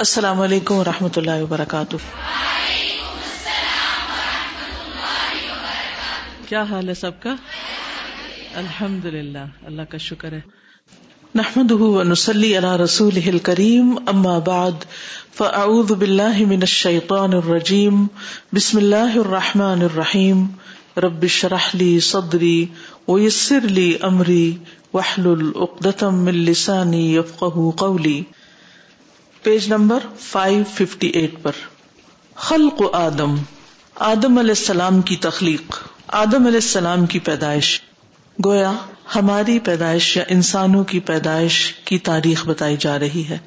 السلام علیکم و رحمۃ اللہ وبرکاتہ۔ کیا حال ہے سب کا؟ الحمد للہ اللہ کا شکر ہے۔ نحمد نسلی اللہ رسول کریم اما بعد، فاعوذ باللہ من الشیطان الرجیم، بسم اللہ الرحمن الرحیم۔ رب شرح لی صدری ویسر لی امری وحلل اقدتم من لسانی یفقہ قولی۔ پیج نمبر 558 پر۔ خلق آدم آدم علیہ السلام کی تخلیق، آدم علیہ السلام کی پیدائش۔ گویا ہماری پیدائش یا انسانوں کی پیدائش کی تاریخ بتائی جا رہی ہے۔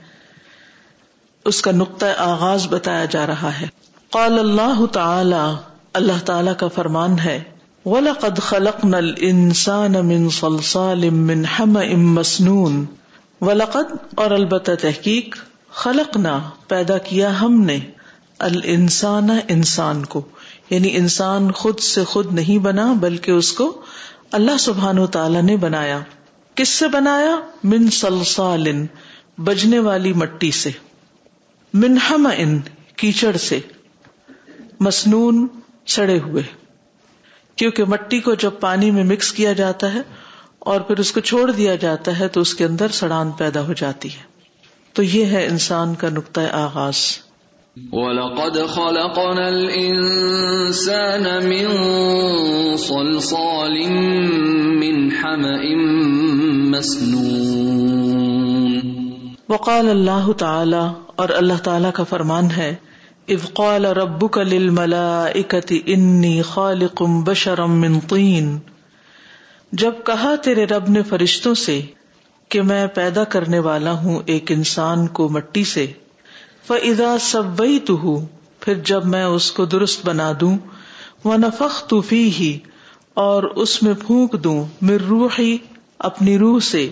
اس کا نقطۂ آغاز بتایا جا رہا ہے۔ قال اللہ تعالی اللہ تعالی کا فرمان ہے، وَلَقَدْ خَلَقْنَا الْإِنسَانَ مِن صَلْصَالٍ مِّنْ حَمَئٍ مَسْنُونَ۔ وَلَقَدْ، اور البتہ تحقیق خلق نہ پیدا کیا ہم نے الانسان انسان کو یعنی انسان خود سے خود نہیں بنا بلکہ اس کو اللہ سبحان و تعالی نے بنایا کس سے بنایا من سلسال بجنے والی مٹی سے منہم ان کیچڑ سے مسنون سڑے ہوئے کیونکہ مٹی کو جب پانی میں مکس کیا جاتا ہے اور پھر اس کو چھوڑ دیا جاتا ہے تو اس کے اندر سڑان پیدا ہو جاتی ہے تو یہ ہے انسان کا نقطۂ آغاز۔ وَلَقَدْ خَلَقْنَا الْإِنسَانَ مِن صَلْصَالٍ مِّنْ حَمَئٍ مَسْنُونَ۔ وقال اللہ تعالی اور اللہ تعالی کا فرمان ہے اذ قال ربك للملائكة انی خالق بشرا من طین جب کہا تیرے رب نے فرشتوں سے کہ میں پیدا کرنے والا ہوں ایک انسان کو مٹی سے۔ فضا سب تو ہوں پھر جب میں اس کو درست بنا دوں وہ نفق تو فی ہی اور اس میں پھونک دوں مر روحی اپنی روح سے۔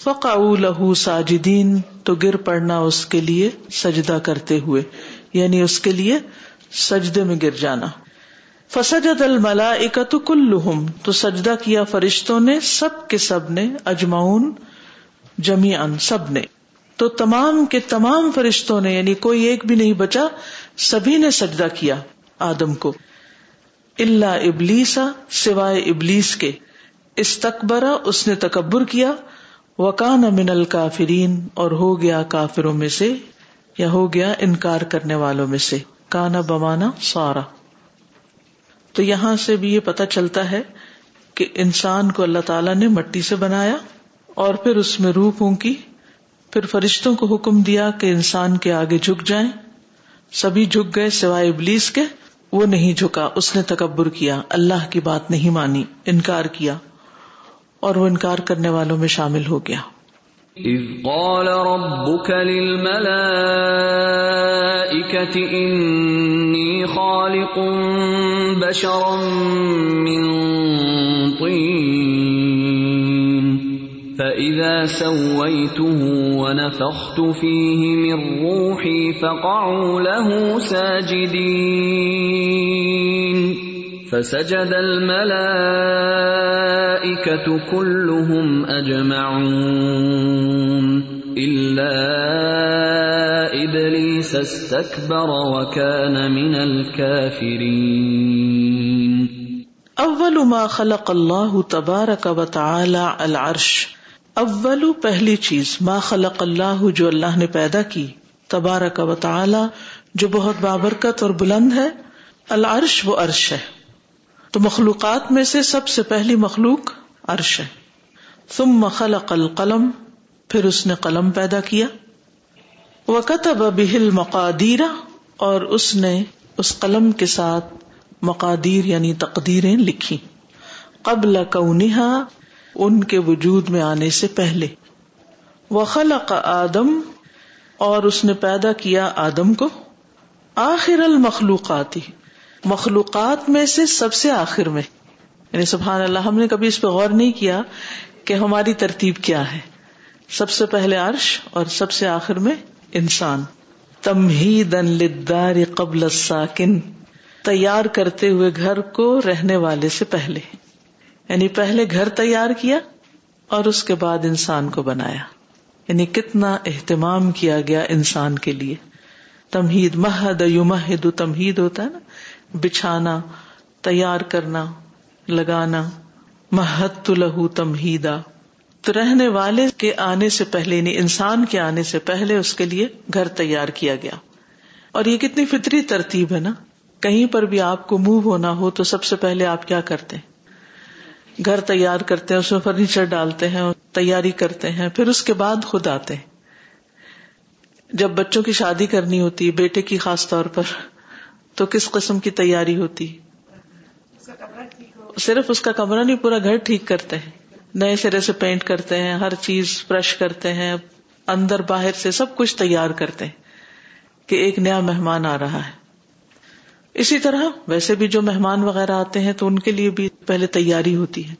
فقا لہو ساجدین تو گر پڑنا اس کے لیے سجدہ کرتے ہوئے یعنی اس کے لیے سجدے میں گر جانا۔ فسجد الملا کلہم تو سجدہ کیا فرشتوں نے، سب کے سب نے اجماؤن جمی ان سب نے۔ تو تمام کے تمام فرشتوں نے یعنی کوئی ایک بھی نہیں بچا، سبھی نے سجدہ کیا آدم کو۔ اللہ ابلیسا سوائے ابلیس کے۔ استقبرا اس نے تکبر کیا۔ وکان من الکافرین، اور ہو گیا کافروں میں سے، یا ہو گیا انکار کرنے والوں میں سے۔ کانا بمانا سارا تو یہاں سے بھی یہ پتا چلتا ہے کہ انسان کو اللہ تعالی نے مٹی سے بنایا۔ اور پھر اس میں روح پونکی پھر فرشتوں کو حکم دیا کہ انسان کے آگے جھک جائیں۔ سبھی جھک گئے سوائے ابلیس کے۔ وہ نہیں جھکا۔ اس نے تکبر کیا۔ اللہ کی بات نہیں مانی۔ انکار کیا۔ اور وہ انکار کرنے والوں میں شامل ہو گیا۔ اذ قال ربك انی خالق بشرا من فَإِذَا سَوَّيْتُهُ وَنَفَخْتُ فِيهِ مِن رُّوحِي فَقَعُوا لَهُ سَاجِدِينَ فَسَجَدَ الْمَلَائِكَةُ كُلُّهُمْ أَجْمَعُونَ إِلَّا إِبْلِيسَ اسْتَكْبَرَ وَكَانَ مِنَ الْكَافِرِينَ اول ما خلق اللہ تبارک و تعالی العرش اول پہلی چیز ما خلق اللہ جو اللہ نے پیدا کی، تبارک و تعالی، جو بہت بابرکت اور بلند ہے، العرش وہ عرش ہے۔ تو مخلوقات میں سے سب سے پہلی مخلوق عرش ہے۔ ثم خلق القلم، پھر اس نے قلم پیدا کیا۔ وہ کتب بہل مقادیر اور اس نے اس قلم کے ساتھ مقادیر یعنی تقدیریں لکھی۔ قبل کونہا ان کے وجود میں آنے سے پہلے۔ وہ آدم اور اس نے پیدا کیا آدم کو آخر المخلوقات۔ مخلوقات میں سے سب سے آخر میں۔ یعنی سبحان اللہ، ہم نے کبھی اس پہ غور نہیں کیا کہ ہماری ترتیب کیا ہے۔ سب سے پہلے عرش اور سب سے آخر میں انسان۔ تمہید للدار قبل الساکن، تیار کرتے ہوئے گھر کو رہنے والے سے پہلے۔ یعنی پہلے گھر تیار کیا اور اس کے بعد انسان کو بنایا۔ یعنی کتنا اہتمام کیا گیا انسان کے لیے۔ تمہید مہد مہد تمہید ہوتا ہے نا؟ بچھانا، تیار کرنا، لگانا۔ محت لہو تمہیدا۔ تو رہنے والے کے آنے سے پہلے یعنی انسان کے آنے سے پہلے اس کے لیے گھر تیار کیا گیا۔ اور یہ کتنی فطری ترتیب ہے نا؟ کہیں پر بھی آپ کو موو ہونا ہو تو سب سے پہلے آپ کیا کرتے ہیں؟ گھر تیار کرتے ہیں، اس میں فرنیچر ڈالتے ہیں، تیاری کرتے ہیں، پھر اس کے بعد خود آتے ہیں۔ جب بچوں کی شادی کرنی ہوتی، بیٹے کی خاص طور پر، تو کس قسم کی تیاری ہوتی؟ صرف اس کا کمرہ نہیں، پورا گھر ٹھیک کرتے ہیں۔ نئے سرے سے پینٹ کرتے ہیں، ہر چیز برش کرتے ہیں، اندر باہر سے سب کچھ تیار کرتے ہیں کہ ایک نیا مہمان آ رہا ہے۔ اسی طرح ویسے بھی جو مہمان وغیرہ آتے ہیں تو ان کے لیے بھی پہلے تیاری ہوتی ہے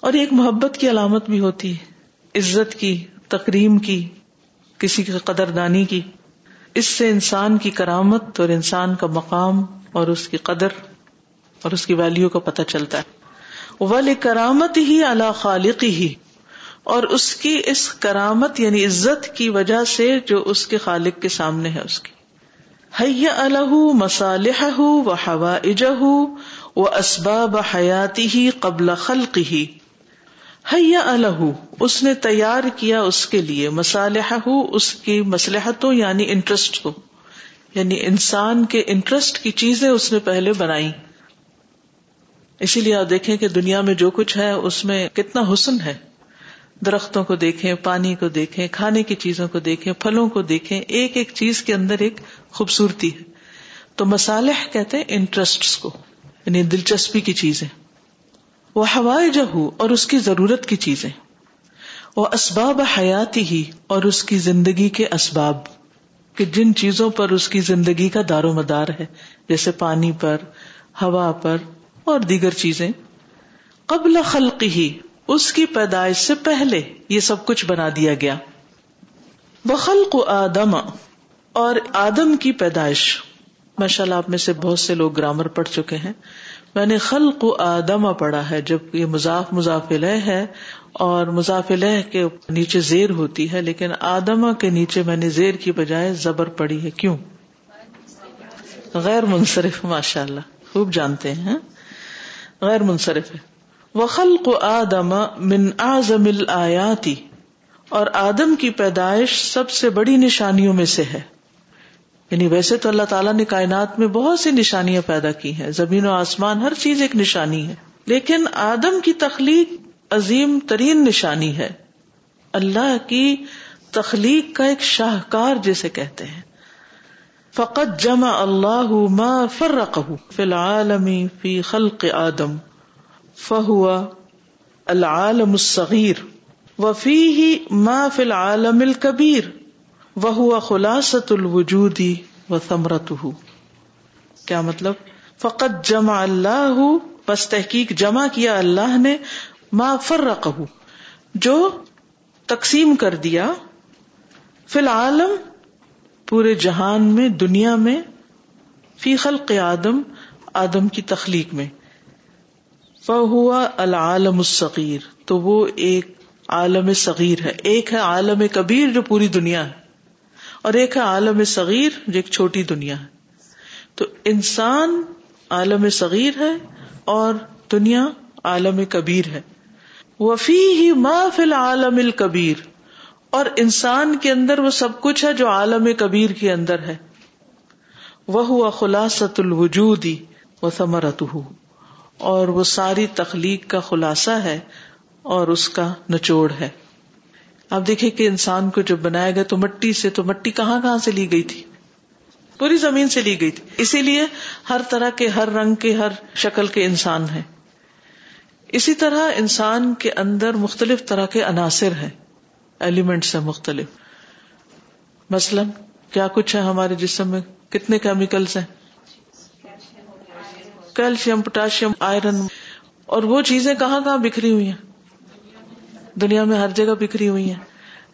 اور ایک محبت کی علامت بھی ہوتی ہے، عزت کی، تقریم کی، کسی کی قدر دانی کی۔ اس سے انسان کی کرامت اور انسان کا مقام اور اس کی قدر اور اس کی ویلو کا پتہ چلتا ہے۔ ولی کرامت ہی اللہ خالق ہی اور اس کی اس کرامت یعنی عزت کی وجہ سے جو اس کے خالق کے سامنے ہے اس کی۔ حیا الح مسالح و ہوا اجہ و اسباب حیاتی ہی قبل خلق ہی حیا الح اس نے تیار کیا اس کے لیے مسالح اس کی مسلحتوں یعنی انٹرسٹ کو یعنی انسان کے انٹرسٹ کی چیزیں اس نے پہلے بنائی اسی لیے آپ دیکھیں کہ دنیا میں جو کچھ ہے، اس میں کتنا حسن ہے۔ درختوں کو دیکھیں، پانی کو دیکھیں، کھانے کی چیزوں کو دیکھیں، پھلوں کو دیکھیں، ایک ایک چیز کے اندر ایک خوبصورتی ہے۔ تو مسالح کہتے ہیں انٹرسٹ کو یعنی دلچسپی کی چیزیں۔ وہ ہوائے جہو اور اس کی ضرورت کی چیزیں۔ وہ اسباب حیاتی ہی اور اس کی زندگی کے اسباب۔ کہ جن چیزوں پر اس کی زندگی کا دار و مدار ہے، جیسے پانی پر، ہوا پر اور دیگر چیزیں۔ قبل خلق ہی اس کی پیدائش سے پہلے یہ سب کچھ بنا دیا گیا۔ بخلق آدم اور آدم کی پیدائش۔ ماشاء اللہ آپ میں سے بہت سے لوگ گرامر پڑھ چکے ہیں۔ میں نے خلق آدم پڑھا ہے، جب یہ مضاف مضافل ہے اور مضافل کے نیچے زیر ہوتی ہے، لیکن آدما کے نیچے میں نے زیر کی بجائے زبر پڑی ہے۔ کیوں؟ غیر منصرف ماشاء اللہ خوب جانتے ہیں۔ غیر منصرف ہے۔ وخلق آدم من اعظم الآیاتی۔ اور آدم کی پیدائش سب سے بڑی نشانیوں میں سے ہے۔ یعنی ویسے تو اللہ تعالیٰ نے کائنات میں بہت سی نشانیاں پیدا کی ہیں۔ زمین و آسمان ہر چیز ایک نشانی ہے۔ لیکن آدم کی تخلیق عظیم ترین نشانی ہے۔ اللہ کی تخلیق کا ایک شاہکار جسے کہتے ہیں۔ فقط جمع اللہ ما فرقہ فی العالم فی خلق آدم فہوا العالم الصغیر، وفیہ ما فی العالم الکبیر۔ وہو خلاصۃ الوجودی و ثمرتہ کیا مطلب؟ فقط جمع اللہ بس تحقیق جمع کیا اللہ نے، ما فرقہ جو تقسیم کر دیا فی العالم، پورے جہان میں، دنیا میں، فی خلق آدم آدم کی تخلیق میں۔ فہوا العالم الصغیر۔ تو وہ ایک عالم صغیر ہے، ایک ہے عالم کبیر جو پوری دنیا ہے۔ اور ایک ہے عالم صغیر جو ایک چھوٹی دنیا ہے۔ تو انسان عالم صغیر ہے اور دنیا عالم کبیر ہے۔ وفی ہی ما فی العالم الکبیر۔ اور انسان کے اندر وہ سب کچھ ہے جو عالم کبیر کے اندر ہے۔ وہ ہوا خلاصت الوجود وہ ثمرت اور وہ ساری تخلیق کا خلاصہ ہے اور اس کا نچوڑ ہے۔ آپ دیکھیں کہ انسان کو جب بنایا گیا تو مٹی سے تو مٹی کہاں کہاں سے لی گئی تھی؟ پوری زمین سے لی گئی تھی۔ اسی لیے ہر طرح کے ہر رنگ کے ہر شکل کے انسان ہیں۔ اسی طرح انسان کے اندر مختلف طرح کے عناصر ہیں۔ ایلیمنٹس ہیں مختلف۔ مثلاً کیا کچھ ہے ہمارے جسم میں؟ کتنے کیمیکلس ہیں؟ کیلشیم پوٹاشیم آئرن اور وہ چیزیں کہاں کہاں بکھری ہوئی ہیں؟ دنیا میں ہر جگہ بکھری ہوئی ہیں۔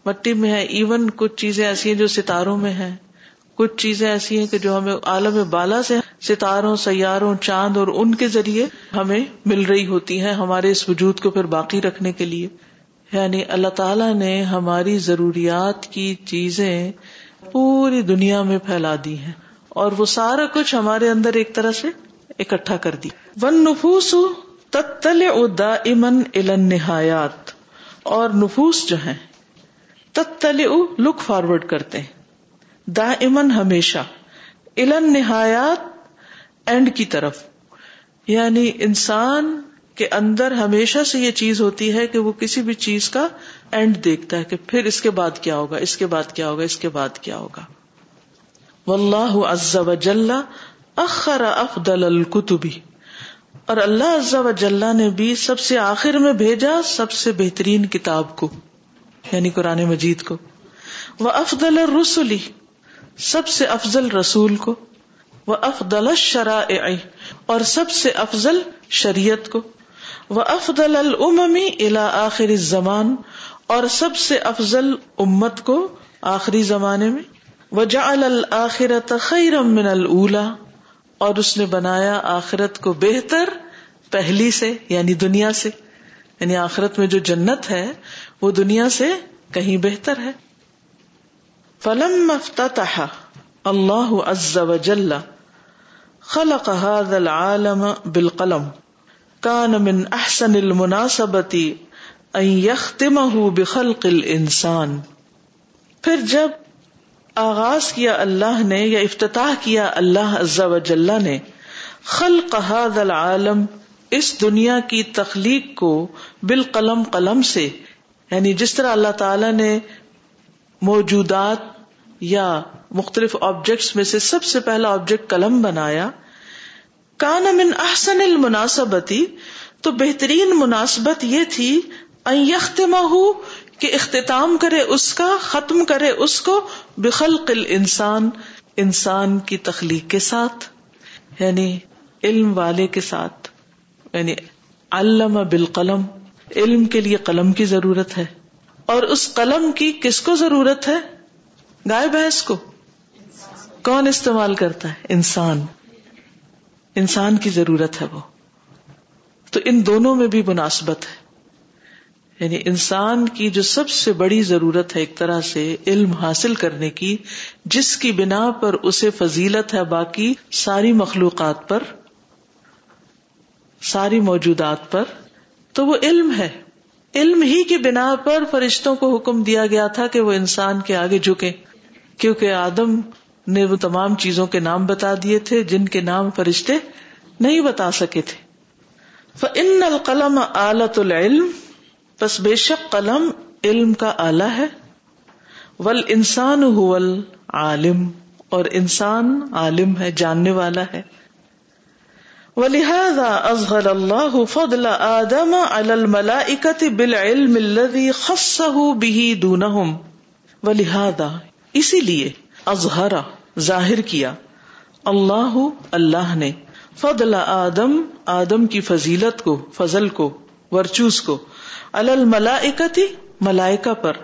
مٹی میں ہے ایون کچھ چیزیں ایسی ہیں جو ستاروں میں ہیں۔ کچھ چیزیں ایسی ہیں کہ جو ہمیں عالم بالا سے ستاروں، سیاروں، چاند اور ان کے ذریعے ہمیں مل رہی ہوتی ہیں ہمارے اس وجود کو پھر باقی رکھنے کے لیے۔ یعنی اللہ تعالی نے ہماری ضروریات کی چیزیں پوری دنیا میں پھیلا دی ہیں۔ اور وہ سارا کچھ ہمارے اندر ایک طرح سے اکٹھا کر دی۔ ون نفوس تتل ادا امن الن نہایات اور نفوس جو ہیں تتل لک فارورڈ کرتے ہیں۔ دا امن ہمیشہ الن نہایات اینڈ کی طرف۔ یعنی انسان کے اندر ہمیشہ سے یہ چیز ہوتی ہے کہ وہ کسی بھی چیز کا اینڈ دیکھتا ہے کہ پھر اس کے بعد کیا ہوگا، اس کے بعد کیا ہوگا، اس کے بعد کیا ہوگا۔ واللہ عز و جل اخر افضل الکتبی اور اللہ عز و نے بھی سب سے آخر میں بھیجا سب سے بہترین کتاب کو یعنی قرآن مجید کو۔ وہ افضل الرسلی سب سے افضل رسول کو۔ وہ افضل الشرائع، اور سب سے افضل شریعت کو۔ وہ افضل الاممی الى آخر الزمان، اور سب سے افضل امت کو آخری زمانے میں۔ وجعل الآخرت خیرا من الاولى اور اس نے بنایا آخرت کو بہتر پہلی سے یعنی دنیا سے۔ یعنی آخرت میں جو جنت ہے، وہ دنیا سے کہیں بہتر ہے۔ فلم افتتح اللہ عز وجل خلق هذا العالم بالقلم كان من احسن المناسبة ان يختمه بخلق الانسان پھر جب آغاز کیا اللہ نے یا افتتاح کیا اللہ عز و جلہ نے، خلق هذا العالم اس دنیا کی تخلیق کو بالقلم قلم سے یعنی جس طرح اللہ تعالی نے موجودات یا مختلف آبجیکٹس میں سے سب سے پہلا آبجیکٹ قلم بنایا۔ کان من احسن المناسبتی، تو بہترین مناسبت یہ تھی یختمہ کہ اختتام کرے اس کا، ختم کرے اس کو، بخلق انسان انسان کی تخلیق کے ساتھ یعنی علم والے کے ساتھ یعنی علم بالقلم، علم کے لیے قلم کی ضرورت ہے۔ اور اس قلم کی کس کو ضرورت ہے؟ گائے بھینس کو۔ کون استعمال کرتا ہے؟ انسان۔ انسان کی ضرورت ہے وہ۔ تو ان دونوں میں بھی مناسبت ہے۔ یعنی انسان کی جو سب سے بڑی ضرورت ہے ایک طرح سے علم حاصل کرنے کی، جس کی بنا پر اسے فضیلت ہے باقی ساری مخلوقات پر، ساری موجودات پر، تو وہ علم ہے۔ علم ہی کی بنا پر فرشتوں کو حکم دیا گیا تھا کہ وہ انسان کے آگے جھکے کیونکہ آدم نے وہ تمام چیزوں کے نام بتا دیے تھے جن کے نام فرشتے نہیں بتا سکے تھے۔ ان القلم آلت العلم بس بے شک قلم علم کا آلہ ہے۔ ول انسان ہول عالم، اور انسان عالم ہے، جاننے والا ہے۔ ولہذا اظہر اللہ فضل آدم علی الملائکت بالعلم الذي خصه به دونهم ولہذا اسی لیے اظہر، ظاہر کیا، اللہ اللہ نے فضل آدم آدم کی فضیلت کو، فضل کو ورچوس کو الملائکتی ملائکا پر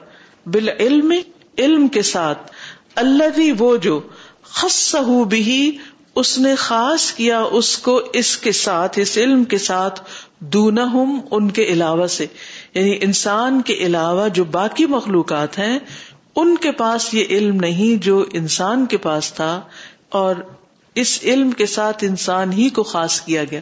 بال علم علم کے ساتھ اللہ وہ جو خص بھی اس نے خاص کیا اس کو اس کے ساتھ، اس علم کے ساتھ، دونہم، ان کے علاوہ سے۔ یعنی انسان کے علاوہ جو باقی مخلوقات ہیں، ان کے پاس یہ علم نہیں جو انسان کے پاس تھا، اور اس علم کے ساتھ انسان ہی کو خاص کیا گیا۔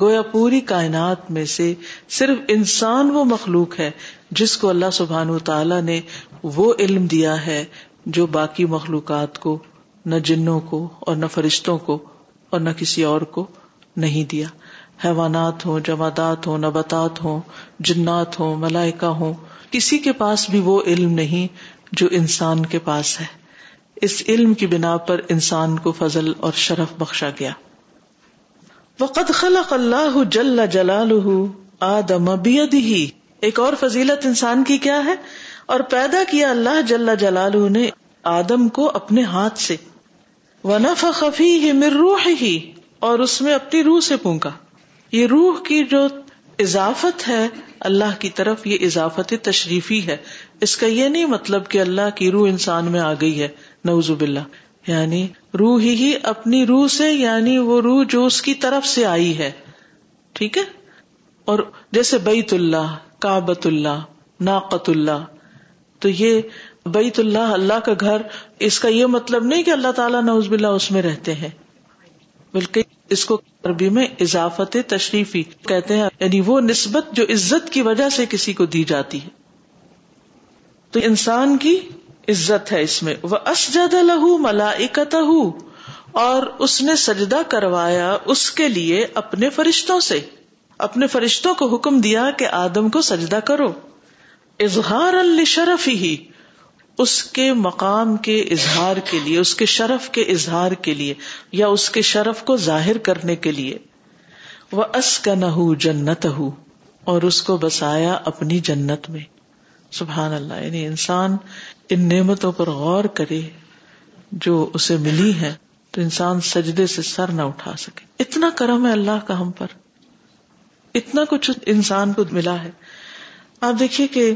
گویا پوری کائنات میں سے صرف انسان وہ مخلوق ہے جس کو اللہ سبحان و تعالی نے وہ علم دیا ہے جو باقی مخلوقات کو، نہ جنوں کو اور نہ فرشتوں کو اور نہ کسی اور کو نہیں دیا۔ حیوانات ہوں، جمادات ہوں، نباتات ہوں، جنات ہوں ملائکا ہوں، کسی کے پاس بھی وہ علم نہیں جو انسان کے پاس ہے۔ اس علم کی بنا پر انسان کو فضل اور شرف بخشا گیا۔ وقد خلق اللہ جل جلال آدم ہی ایک اور فضیلت انسان کی کیا ہے؟ اور پیدا کیا اللہ جل جلال نے آدم کو اپنے ہاتھ سے۔ ونفخ فیہ من روح ہی اور اس میں اپنی روح سے پونکا یہ روح کی جو اضافت ہے، اللہ کی طرف یہ اضافت تشریفی ہے۔ اس کا یہ نہیں مطلب کہ اللہ کی روح انسان میں آ گئی ہے۔ نوز باللہ یعنی روح ہی اپنی روح سے یعنی وہ روح جو اس کی طرف سے آئی ہے، ٹھیک ہے؟ اور جیسے بیت اللہ کابت اللہ ناقت اللہ، تو یہ بیت اللہ اللہ کا گھر، اس کا یہ مطلب نہیں کہ اللہ تعالیٰ نوز باللہ اس میں رہتے ہیں، بلکہ اس کو عربی میں اضافت تشریفی کہتے ہیں یعنی وہ نسبت جو عزت کی وجہ سے کسی کو دی جاتی ہے۔ تو انسان کی عزت ہے اس میں۔ وہ اسجد لہو ملا اور اس نے سجدہ کروایا اس کے لیے اپنے فرشتوں سے۔ اپنے فرشتوں کو حکم دیا کہ آدم کو سجدہ کرو۔ اظہار الشرف ہی اس کے مقام کے اظہار کے لیے، اس کے شرف کے اظہار کے لیے، یا اس کے شرف کو ظاہر کرنے کے لیے۔ وہ اس کا نہ جنت ہو اور اس کو بسایا اپنی جنت میں۔ سبحان اللہ یعنی انسان ان نعمتوں پر غور کرے جو اسے ملی ہے تو انسان سجدے سے سر نہ اٹھا سکے۔ اتنا کرم ہے اللہ کا ہم پر۔ اتنا کچھ انسان کو ملا ہے۔ آپ دیکھیے کہ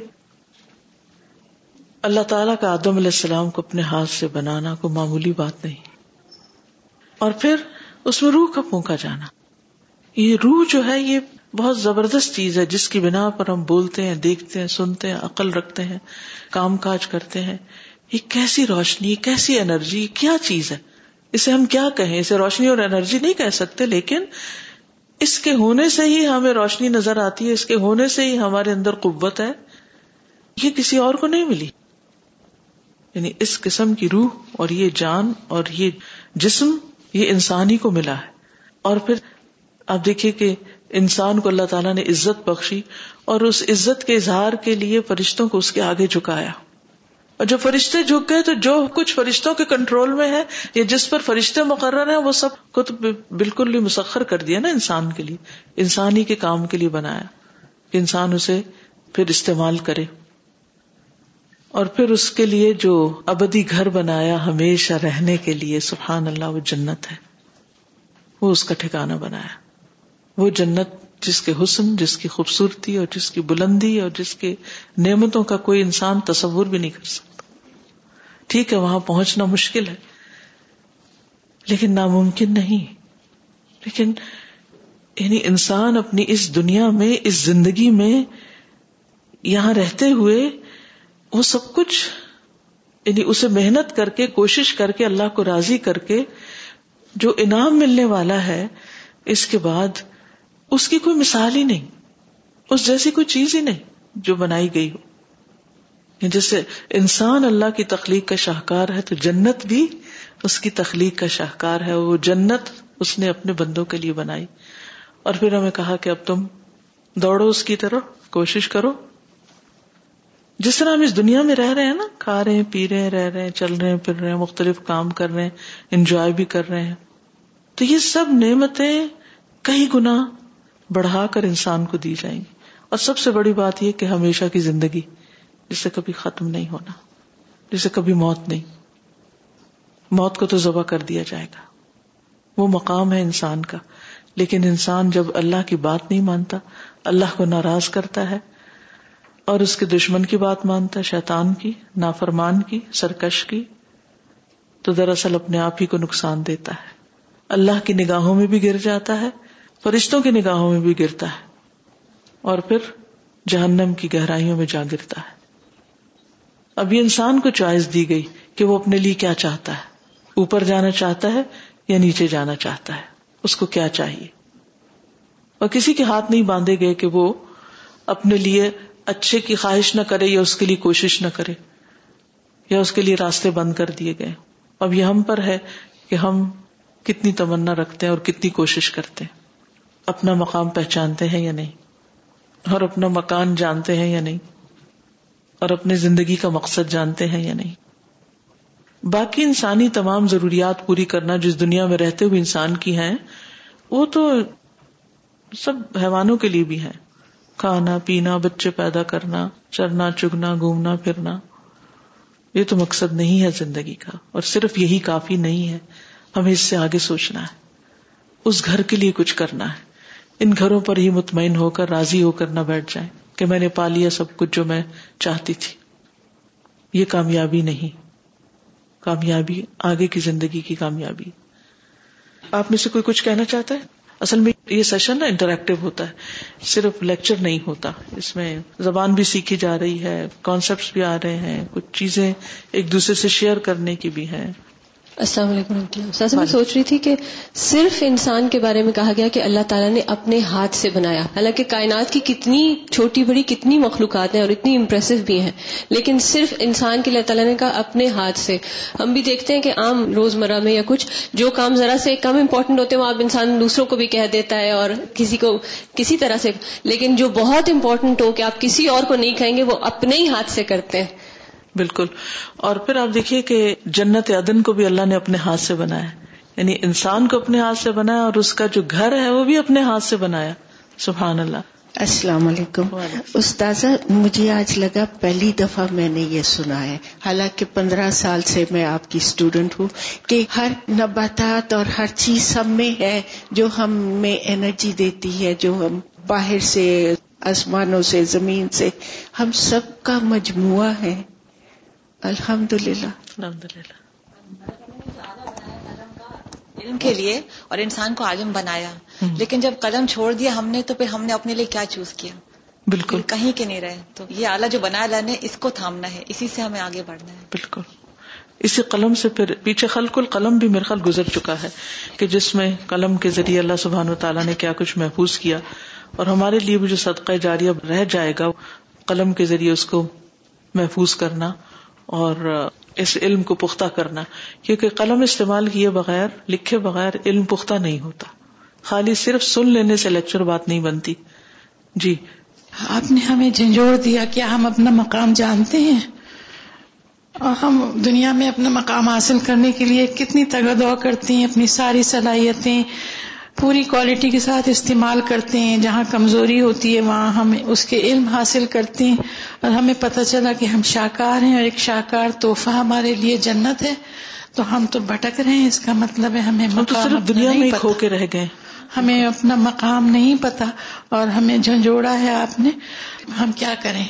اللہ تعالیٰ کا آدم علیہ السلام کو اپنے ہاتھ سے بنانا کوئی معمولی بات نہیں۔ اور پھر اس میں روح کا پونکا جانا۔ یہ روح جو ہے، یہ بہت زبردست چیز ہے، جس کی بنا پر ہم بولتے ہیں، دیکھتے ہیں، سنتے ہیں، عقل رکھتے ہیں، کام کاج کرتے ہیں۔ یہ کیسی روشنی کیسی انرجی کیا چیز ہے؟ اسے ہم کیا کہیں؟ اسے روشنی اور انرجی نہیں کہہ سکتے، لیکن اس کے ہونے سے ہی ہمیں روشنی نظر آتی ہے، اس کے ہونے سے ہی ہمارے اندر قوت ہے۔ یہ کسی اور کو نہیں ملی۔ یعنی اس قسم کی روح اور یہ جان اور یہ جسم، یہ انسان ہی کو ملا ہے۔ اور پھر آپ دیکھیے کہ انسان کو اللہ تعالیٰ نے عزت بخشی اور اس عزت کے اظہار کے لیے فرشتوں کو اس کے آگے جھکایا۔ اور جو فرشتے جھک گئے تو جو کچھ فرشتوں کے کنٹرول میں ہے، یا جس پر فرشتے مقرر ہیں، وہ سب کو تو بالکل ہی مسخر کر دیا نا انسان کے لیے۔ انسانی کے کام کے لیے بنایا کہ انسان اسے پھر استعمال کرے۔ اور پھر اس کے لیے جو ابدی گھر بنایا ہمیشہ رہنے کے لیے، سبحان اللہ، وہ جنت ہے۔ وہ اس کا ٹھکانا بنایا۔ وہ جنت جس کے حسن، جس کی خوبصورتی اور جس کی بلندی اور جس کے نعمتوں کا کوئی انسان تصور بھی نہیں کر سکتا۔ ٹھیک ہے، وہاں پہنچنا مشکل ہے، لیکن ناممکن نہیں۔ لیکن یعنی انسان اپنی اس دنیا میں، اس زندگی میں یہاں رہتے ہوئے وہ سب کچھ یعنی اسے محنت کر کے، کوشش کر کے، اللہ کو راضی کر کے جو انعام ملنے والا ہے، اس کے بعد اس کی کوئی مثال ہی نہیں، اس جیسی کوئی چیز ہی نہیں جو بنائی گئی ہو۔ یعنی جیسے انسان اللہ کی تخلیق کا شاہکار ہے تو جنت بھی اس کی تخلیق کا شاہکار ہے، وہ جنت اس نے اپنے بندوں کے لیے بنائی۔ اور پھر ہمیں کہا کہ اب تم دوڑو اس کی طرف، کوشش کرو۔ جس طرح ہم اس دنیا میں رہ رہے ہیں نا، کھا رہے ہیں، پی رہے ہیں، رہ رہے ہیں، چل رہے ہیں، پھر رہے ہیں، مختلف کام کر رہے ہیں، انجوائے بھی کر رہے ہیں۔ تو یہ سب نعمتیں، کئی گنا بڑھا کر انسان کو دی جائیں گی۔ اور سب سے بڑی بات یہ کہ ہمیشہ کی زندگی جسے کبھی ختم نہیں ہونا جسے کبھی موت نہیں۔ موت کو تو ذبح کر دیا جائے گا۔ وہ مقام ہے انسان کا۔ لیکن انسان جب اللہ کی بات نہیں مانتا، اللہ کو ناراض کرتا ہے اور اس کے دشمن کی بات مانتا ہے شیطان کی، نافرمان کی، سرکش کی، تو دراصل اپنے آپ ہی کو نقصان دیتا ہے۔ اللہ کی نگاہوں میں بھی گر جاتا ہے فرشتوں کی نگاہوں میں بھی گرتا ہے اور پھر جہنم کی گہرائیوں میں جا گرتا ہے۔ ابھی انسان کو چوائس دی گئی کہ وہ اپنے لیے کیا چاہتا ہے۔ اوپر جانا چاہتا ہے یا نیچے جانا چاہتا ہے؟ اس کو کیا چاہیے؟ اور کسی کے ہاتھ نہیں باندھے گئے کہ وہ اپنے لیے اچھے کی خواہش نہ کرے یا اس کے لیے کوشش نہ کرے یا اس کے لیے راستے بند کر دیے گئے۔ اب یہ ہم پر ہے کہ ہم کتنی تمنا رکھتے ہیں اور کتنی کوشش کرتے ہیں۔ اپنا مقام پہچانتے ہیں یا نہیں؟ اور اپنا مکان جانتے ہیں یا نہیں؟ اور اپنی زندگی کا مقصد جانتے ہیں یا نہیں؟ باقی انسانی تمام ضروریات پوری کرنا جس دنیا میں رہتے ہوئے انسان کی ہیں، وہ تو سب حیوانوں کے لیے بھی ہیں۔ کھانا، پینا، بچے پیدا کرنا، چرنا، چگنا، گھومنا، پھرنا۔ یہ تو مقصد نہیں ہے زندگی کا، اور صرف یہی کافی نہیں ہے۔ ہمیں اس سے آگے سوچنا ہے۔ اس گھر کے لیے کچھ کرنا ہے۔ ان گھروں پر ہی مطمئن ہو کر، راضی ہو کر نہ بیٹھ جائیں کہ میں نے پا لیا سب کچھ جو میں چاہتی تھی۔ یہ کامیابی نہیں۔ کامیابی آگے کی زندگی کی کامیابی۔ آپ میں سے کوئی کچھ کہنا چاہتا ہے؟ اصل میں یہ سیشن نا انٹریکٹیو ہوتا ہے۔ صرف لیکچر نہیں ہوتا۔ اس میں زبان بھی سیکھی جا رہی ہے کانسیپٹ بھی آ رہے ہیں، کچھ چیزیں ایک دوسرے سے شیئر کرنے کی بھی ہیں۔ السلام علیکم رحمۃ اللہ سر میں سوچ رہی تھی کہ صرف انسان کے بارے میں کہا گیا کہ اللہ تعالیٰ نے اپنے ہاتھ سے بنایا۔ حالانکہ کائنات کی کتنی چھوٹی بڑی کتنی مخلوقات ہیں اور اتنی امپریسو بھی ہیں لیکن صرف انسان کے اللہ تعالیٰ نے کہا اپنے ہاتھ سے۔ ہم بھی دیکھتے ہیں کہ عام روزمرہ میں یا کچھ جو کام ذرا سے کم امپورٹنٹ ہوتے ہیں وہ آپ انسان دوسروں کو بھی کہہ دیتا ہے اور کسی کو کسی طرح سے۔ لیکن جو بہت امپورٹنٹ ہو کہ آپ کسی اور کو نہیں کہیں گے وہ اپنے ہی ہاتھ سے کرتے ہیں۔ بالکل۔ اور پھر آپ دیکھیے کہ جنت عدن کو بھی اللہ نے اپنے ہاتھ سے بنایا۔ یعنی انسان کو اپنے ہاتھ سے بنایا اور اس کا جو گھر ہے وہ بھی اپنے ہاتھ سے بنایا۔ سبحان اللہ۔ السلام علیکم۔ استاذہ مجھے آج لگا پہلی دفعہ میں نے یہ سنا ہے۔ حالانکہ پندرہ سال سے میں آپ کی اسٹوڈنٹ ہوں کہ ہر نباتات اور ہر چیز سب میں ہے جو ہمیں انرجی دیتی ہے جو ہم باہر سے آسمانوں سے زمین سے ہم سب کا مجموعہ ہے۔ الحمد للہ الحمد للہ علم کے لیے اور انسان کو عالم بنایا۔ لیکن جب قلم چھوڑ دیا ہم نے تو پھر ہم نے اپنے لیے کیا چوز کیا؟ بالکل۔ کہیں کے نہیں رہے۔ تو یہ آلہ جو بنایا اللہ نے اس کو تھامنا ہے۔ اسی سے ہمیں آگے بڑھنا ہے۔ بالکل۔ اسی قلم سے پھر پیچھے خلق القلم بھی میرے خیال گزر چکا ہے کہ جس میں قلم کے ذریعے اللہ سبحان و تعالیٰ نے کیا کچھ محفوظ کیا۔ اور ہمارے لیے بھی جو صدقہ جاریہ رہ جائے گا قلم کے ذریعے اس کو محفوظ کرنا۔ اور اس علم کو پختہ کرنا، کیونکہ قلم استعمال کیے بغیر، لکھے بغیر علم پختہ نہیں ہوتا۔ خالی صرف سن لینے سے لیکچر بات نہیں بنتی۔ جی۔ آپ نے ہمیں جھنجھوڑ دیا کیا ہم اپنا مقام جانتے ہیں۔ اور ہم دنیا میں اپنا مقام حاصل کرنے کے لیے کتنی تگدو کرتے ہیں، اپنی ساری صلاحیتیں پوری کوالٹی کے ساتھ استعمال کرتے ہیں۔ جہاں کمزوری ہوتی ہے وہاں ہم اس کے علم حاصل کرتے ہیں۔ اور ہمیں پتہ چلا کہ ہم شاکار ہیں اور ایک شاکار تحفہ ہمارے لیے جنت ہے۔ تو ہم تو بھٹک رہے ہیں۔ اس کا مطلب ہے ہمیں ہم تو صرف دنیا میں کھو کے رہ گئے۔ ہمیں اپنا مقام نہیں پتا اور ہمیں جھنجھوڑا ہے آپ نے۔ ہم کیا کریں؟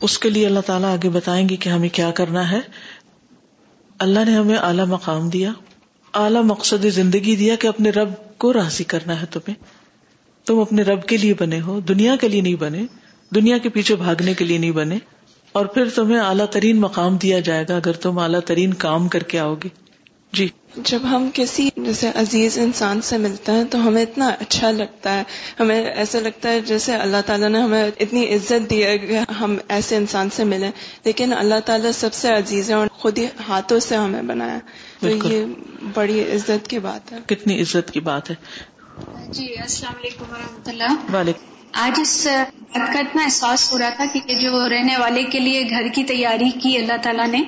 اس کے لیے اللہ تعالیٰ آگے بتائیں گے کہ ہمیں کیا کرنا ہے۔ اللہ نے ہمیں اعلی مقام دیا۔ اعلی مقصد زندگی دیا کہ اپنے رب کو راضی کرنا ہے تمہیں۔ تم اپنے رب کے لیے بنے ہو، دنیا کے لیے نہیں بنے، دنیا کے پیچھے بھاگنے کے لیے نہیں بنے۔ اور پھر تمہیں اعلیٰ ترین مقام دیا جائے گا اگر تم اعلیٰ ترین کام کر کے آؤ گے۔ جی۔ جب ہم کسی جیسے عزیز انسان سے ملتے ہیں تو ہمیں اتنا اچھا لگتا ہے ہمیں ایسا لگتا ہے جیسے اللہ تعالیٰ نے ہمیں اتنی عزت دی ہے کہ ہم ایسے انسان سے ملیں۔ لیکن اللہ تعالیٰ سب سے عزیز ہے اور خود ہی ہاتھوں سے ہمیں بنایا تو یہ بڑی عزت کی بات ہے۔ کتنی عزت کی بات ہے۔ جی السلام علیکم و رحمۃ اللہ۔ وعلیکم آج اس بات کا اتنا احساس ہو رہا تھا کہ جو رہنے والے کے لیے گھر کی تیاری کی اللہ تعالیٰ نے،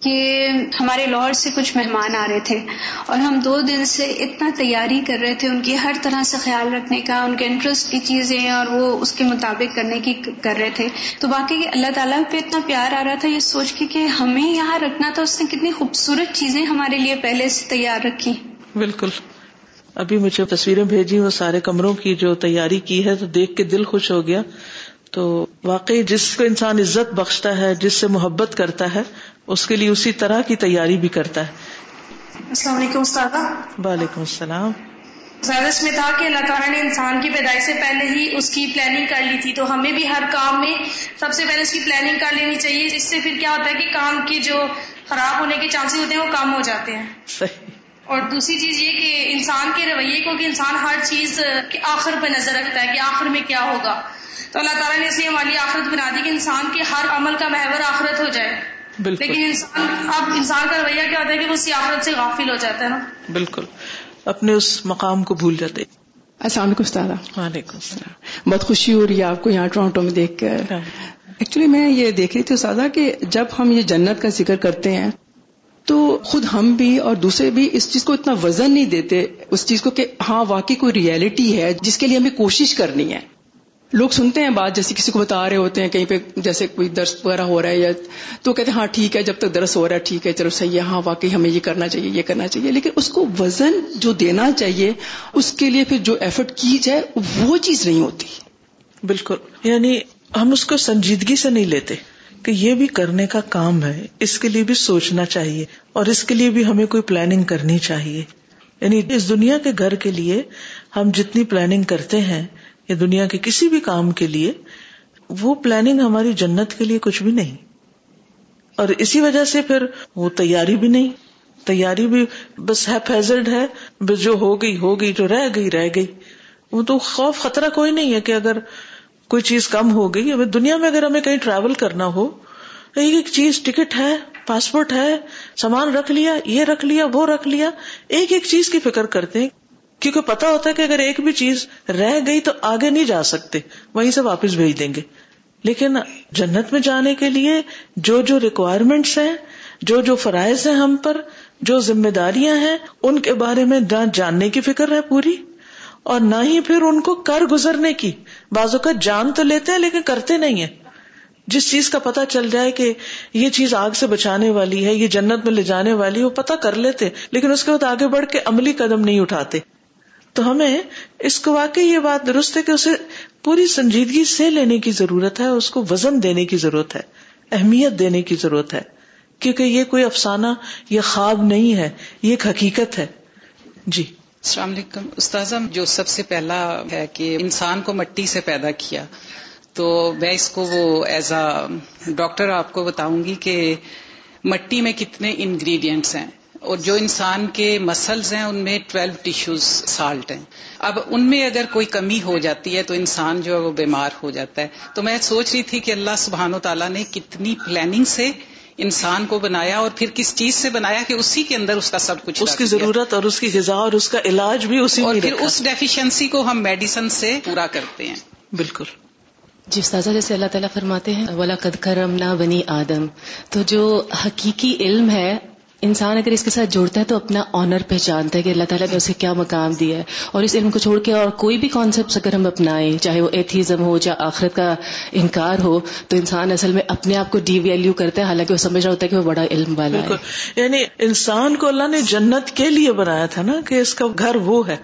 کہ ہمارے لاہور سے کچھ مہمان آ رہے تھے اور ہم دو دن سے اتنا تیاری کر رہے تھے، ان کی ہر طرح سے خیال رکھنے کا، ان کے انٹرسٹ کی چیزیں اور وہ اس کے مطابق کرنے کی کر رہے تھے۔ تو باقی اللہ تعالیٰ پہ اتنا پیار آ رہا تھا، یہ سوچ کے کہ ہمیں یہاں رکھنا تھا، اس نے کتنی خوبصورت چیزیں ہمارے لیے پہلے سے تیار رکھی۔ بالکل۔ ابھی مجھے تصویریں بھیجی وہ سارے کمروں کی جو تیاری کی ہے تو دیکھ کے دل خوش ہو گیا۔ تو واقعی جس کو انسان عزت بخشتا ہے جس سے محبت کرتا ہے اس کے لیے اسی طرح کی تیاری بھی کرتا ہے۔ السلام علیکم استاد وعلیکم السلام۔ میں تھا کہ اللہ تعالیٰ نے انسان کی پیدائش سے پہلے ہی اس کی پلاننگ کر لی تھی۔ تو ہمیں بھی ہر کام میں سب سے پہلے اس کی پلاننگ کر لینی چاہیے۔ اس سے پھر کیا ہوتا ہے کہ کام کی جو خراب ہونے کے چانسز ہوتے ہیں وہ کم ہو جاتے ہیں۔ صحیح۔ اور دوسری چیز یہ کہ انسان کے رویے کو کہ انسان ہر چیز کے آخر پہ نظر رکھتا ہے کہ آخر میں کیا ہوگا۔ تو اللہ تعالیٰ نے اس لیے ہماری آخرت بنا دی کہ انسان کے ہر عمل کا محور آخرت ہو جائے۔ بالکل۔ لیکن انسان اب انسان کا رویہ کیا ہوتا ہے کہ وہ اسی آخرت سے غافل ہو جاتا ہے نا؟ بالکل۔ اپنے اس مقام کو بھول جاتے۔ السلام علیکم استاد وعلیکم السلام۔ بہت خوشی ہو رہی ہے آپ کو یہاں ٹورانٹو میں دیکھ کر۔ ایکچولی میں یہ دیکھ رہی تھی استاذہ کہ جب ہم یہ جنت کا ذکر کرتے ہیں تو خود ہم بھی اور دوسرے بھی اس چیز کو اتنا وزن نہیں دیتے، اس چیز کو کہ ہاں واقعی کوئی ریئلٹی ہے جس کے لیے ہمیں کوشش کرنی ہے۔ لوگ سنتے ہیں بات جیسے کسی کو بتا رہے ہوتے ہیں، کہیں پہ جیسے کوئی درس وغیرہ ہو رہا ہے یا تو کہتے ہیں ہاں ٹھیک ہے، جب تک درس ہو رہا ہے، ٹھیک ہے، چلو صحیح ہے ہاں واقعی ہمیں یہ کرنا چاہیے، یہ کرنا چاہیے۔ لیکن اس کو وزن جو دینا چاہیے، اس کے لیے پھر جو ایفرٹ کی جائے، وہ چیز نہیں ہوتی۔ بالکل یعنی ہم اس کو سنجیدگی سے نہیں لیتے۔ کہ یہ بھی کرنے کا کام ہے، اس کے لیے بھی سوچنا چاہیے اور اس کے لیے بھی ہمیں کوئی پلاننگ کرنی چاہیے۔ یعنی اس دنیا کے گھر کے لیے ہم جتنی پلاننگ کرتے ہیں، یا دنیا کے کسی بھی کام کے لیے، وہ پلاننگ ہماری جنت کے لیے کچھ بھی نہیں۔ اور اسی وجہ سے پھر وہ تیاری بھی نہیں۔ تیاری بھی بس ہے فیزلڈ ہے، بس جو ہو گئی ہو گئی، جو رہ گئی رہ گئی۔ وہ تو خوف، خطرہ کوئی نہیں ہے کہ اگر کوئی چیز کم ہو گئی، ہمیں دنیا میں اگر ہمیں کہیں ٹریول کرنا ہو ایک ایک چیز ٹکٹ ہے پاسپورٹ ہے، سامان رکھ لیا، یہ رکھ لیا، وہ رکھ لیا، ایک ایک چیز کی فکر کرتے ہیں۔ کیونکہ پتا ہوتا ہے کہ اگر ایک بھی چیز رہ گئی تو آگے نہیں جا سکتے، وہیں سے واپس بھیج دیں گے۔ لیکن جنت میں جانے کے لیے جو جو ریکوائرمنٹس ہیں، جو جو فرائض ہیں ہم پر، جو ذمہ داریاں ہیں، ان کے بارے میں جاننے کی فکر ہے پوری۔ اور نہ ہی پھر ان کو کر گزرنے کی۔ بازو کا جان تو لیتے ہیں لیکن کرتے نہیں ہیں۔ جس چیز کا پتا چل جائے کہ یہ چیز آگ سے بچانے والی ہے، یہ جنت میں لے جانے والی وہ پتا کر لیتے، لیکن اس کے بعد آگے بڑھ کے عملی قدم نہیں اٹھاتے۔ تو ہمیں اس کو واقعی یہ بات درست ہے کہ اسے پوری سنجیدگی سے لینے کی ضرورت ہے، اس کو وزن دینے کی ضرورت ہے، اہمیت دینے کی ضرورت ہے۔ کیونکہ یہ کوئی افسانہ یہ خواب نہیں ہے، یہ ایک حقیقت ہے۔ جی۔ السلام علیکم. استاذہ، جو سب سے پہلا ہے کہ انسان کو مٹی سے پیدا کیا، تو میں اس کو وہ ایز اے ڈاکٹر آپ کو بتاؤں گی کہ مٹی میں کتنے انگریڈینٹس ہیں اور جو انسان کے مسلز ہیں، ان میں ٹویلو ٹیشوز سالٹ ہیں۔ اب ان میں اگر کوئی کمی ہو جاتی ہے تو انسان جو ہے وہ بیمار ہو جاتا ہے۔ تو میں سوچ رہی تھی کہ اللہ سبحان و تعالیٰ نے کتنی پلاننگ سے انسان کو بنایا اور پھر کس چیز سے بنایا کہ اسی کے اندر اس کا سب کچھ اس کی ضرورت اور اس کی غذا اور اس کا علاج بھی اسی اور پھر اس ڈیفیشنسی کو ہم میڈیسن سے پورا کرتے ہیں۔ بالکل۔ جی استاذہ جیسے اللہ تعالیٰ فرماتے ہیں ولا قد کرم نہ بنی آدم۔ تو جو حقیقی علم ہے انسان اگر اس کے ساتھ جوڑتا ہے تو اپنا آنر پہچانتا ہے کہ اللہ تعالیٰ نے اسے کیا مقام دیا ہے اور اس علم کو چھوڑ کے اور کوئی بھی کانسیپٹ اگر ہم اپنائیں، چاہے وہ ایتھیزم ہو یا آخرت کا انکار ہو، تو انسان اصل میں اپنے آپ کو ڈی ویلو کرتا ہے، حالانکہ وہ سمجھ رہا ہوتا ہے کہ وہ بڑا علم والا ہے۔ یعنی انسان کو اللہ نے جنت کے لیے بنایا تھا نا کہ اس کا گھر وہ ہے۔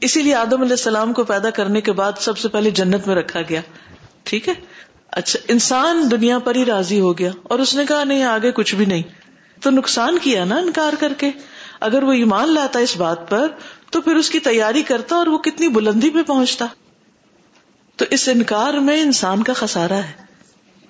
اسی لیے آدم علیہ السلام کو پیدا کرنے کے بعد سب سے پہلے جنت میں رکھا گیا۔ ٹھیک ہے؟ اچھا انسان دنیا پر ہی راضی ہو گیا اور اس نے کہا، نہیں، آگے کچھ بھی نہیں۔ تو نقصان کیا نا انکار کر کے؟ اگر وہ ایمان لاتا اس بات پر تو پھر اس کی تیاری کرتا اور وہ کتنی بلندی پہ پہنچتا۔ تو اس انکار میں انسان کا خسارا ہے۔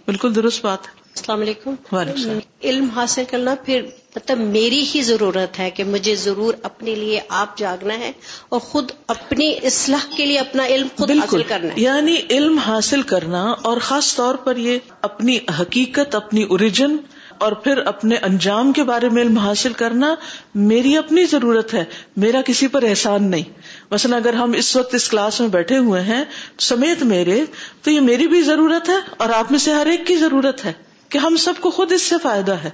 بالکل درست بات ہے۔ السلام علیکم۔ وعلیکم علم حاصل کرنا پھر مطلب میری ہی ضرورت ہے کہ مجھے ضرور اپنے لیے آپ جاگنا ہے اور خود اپنی اصلاح کے لیے اپنا علم خود حاصل کرنا ہے۔ یعنی علم حاصل کرنا اور خاص طور پر یہ اپنی حقیقت اپنی اوریجن اور پھر اپنے انجام کے بارے میں علم حاصل کرنا میری اپنی ضرورت ہے، میرا کسی پر احسان نہیں۔ مثلا اگر ہم اس وقت اس کلاس میں بیٹھے ہوئے ہیں، سمیت میرے، تو یہ میری بھی ضرورت ہے اور آپ میں سے ہر ایک کی ضرورت ہے کہ ہم سب کو خود اس سے فائدہ ہے۔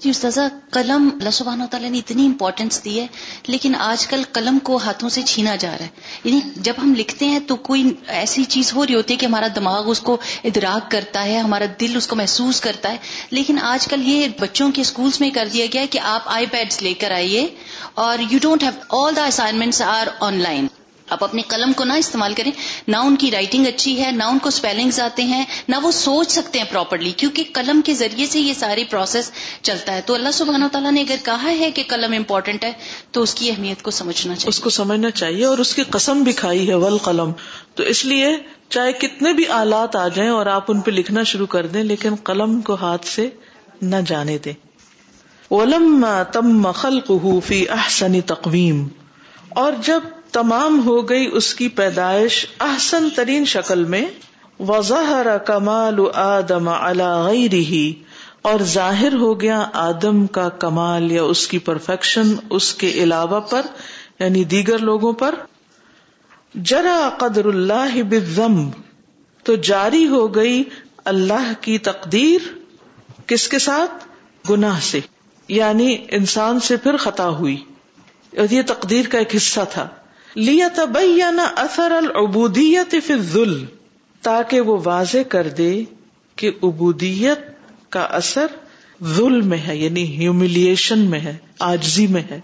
جی استاذہ، قلم اللہ سبحانہ تعالیٰ نے اتنی امپورٹینس دی ہے، لیکن آج کل قلم کو ہاتھوں سے چھینا جا رہا ہے۔ یعنی جب ہم لکھتے ہیں تو کوئی ایسی چیز ہو رہی ہوتی ہے کہ ہمارا دماغ اس کو ادراک کرتا ہے، ہمارا دل اس کو محسوس کرتا ہے۔ لیکن آج کل یہ بچوں کے اسکولس میں کر دیا گیا ہے کہ آپ آئی پیڈس لے کر آئیے اور you don't have all the assignments are online آپ اپنی قلم کو نہ استعمال کریں۔ نہ ان کی رائٹنگ اچھی ہے، نہ ان کو اسپیلنگز آتے ہیں، نہ وہ سوچ سکتے ہیں پراپرلی کیونکہ قلم کے ذریعے سے یہ ساری پروسیس چلتا ہے۔ تو اللہ سبحانہ تعالیٰ نے اگر کہا ہے کہ قلم امپورٹنٹ ہے، تو اس کی اہمیت کو سمجھنا چاہیے۔ اس کو سمجھنا چاہیے اور اس کی قسم بھی کھائی ہے ول قلم تو اس لیے چاہے کتنے بھی آلات آ جائیں اور آپ ان پہ لکھنا شروع کر دیں، لیکن قلم کو ہاتھ سے نہ جانے دیں۔ ولم تم فی احسن تقویم اور جب تمام ہو گئی اس کی پیدائش احسن ترین شکل میں۔ وظہر کمال آدم غیرہ اور ظاہر ہو گیا آدم کا کمال یا اس کی پرفیکشن اس کے علاوہ پر یعنی دیگر لوگوں پر۔ جرا قدر اللہ بم تو جاری ہو گئی اللہ کی تقدیر کس کے ساتھ؟ گناہ سے یعنی انسان سے پھر خطا ہوئی۔ اور یہ تقدیر کا ایک حصہ تھا۔ لیتبین اثر العبودیت فی الذل تاکہ وہ واضح کر دے کہ عبودیت کا اثر ظلم میں ہے یعنی ہیوملیشن میں ہے آجزی میں ہے۔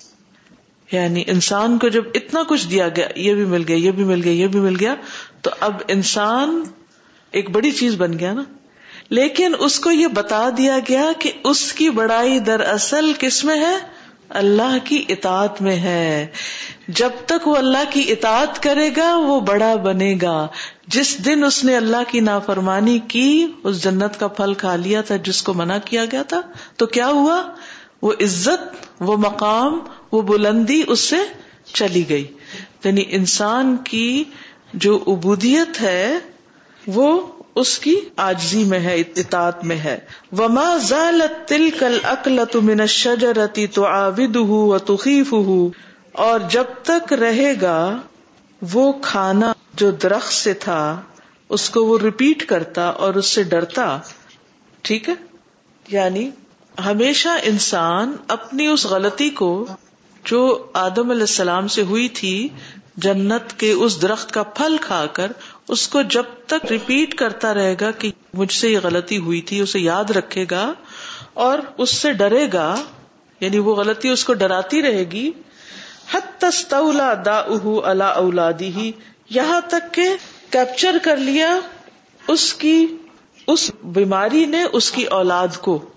یعنی انسان کو جب اتنا کچھ دیا گیا، یہ بھی مل گیا، یہ بھی مل گیا، یہ بھی مل گیا، تو اب انسان ایک بڑی چیز بن گیا نا۔ لیکن اس کو یہ بتا دیا گیا کہ اس کی بڑائی دراصل کس میں ہے؟ اللہ کی اطاعت میں ہے۔ جب تک وہ اللہ کی اطاعت کرے گا، وہ بڑا بنے گا۔ جس دن اس نے اللہ کی نافرمانی کی، اس جنت کا پھل کھا لیا تھا جس کو منع کیا گیا تھا۔ تو کیا ہوا؟ وہ عزت، وہ مقام، وہ بلندی اس سے چلی گئی۔ یعنی انسان کی جو عبودیت ہے، وہ اس کی آجزی میں ہے، اطاعت میں ہے۔ وما زالت تل کل اکلت من شجرتی تو آبد اور جب تک رہے گا، وہ کھانا جو درخت سے تھا، اس کو وہ ریپیٹ کرتا اور اس سے ڈرتا۔ ٹھیک ہے؟ یعنی ہمیشہ انسان اپنی اس غلطی کو، جو آدم علیہ السلام سے ہوئی تھی، جنت کے اس درخت کا پھل کھا کر اس کو جب تک ریپیٹ کرتا رہے گا کہ مجھ سے یہ غلطی ہوئی تھی، اسے یاد رکھے گا اور اس سے ڈرے گا یعنی وہ غلطی اس کو ڈراتی رہے گی حت دا اللہ اولادی ہی یہاں تک کہ کیپچر کر لیا اس کی، اس بیماری نے اس کی اولاد کو۔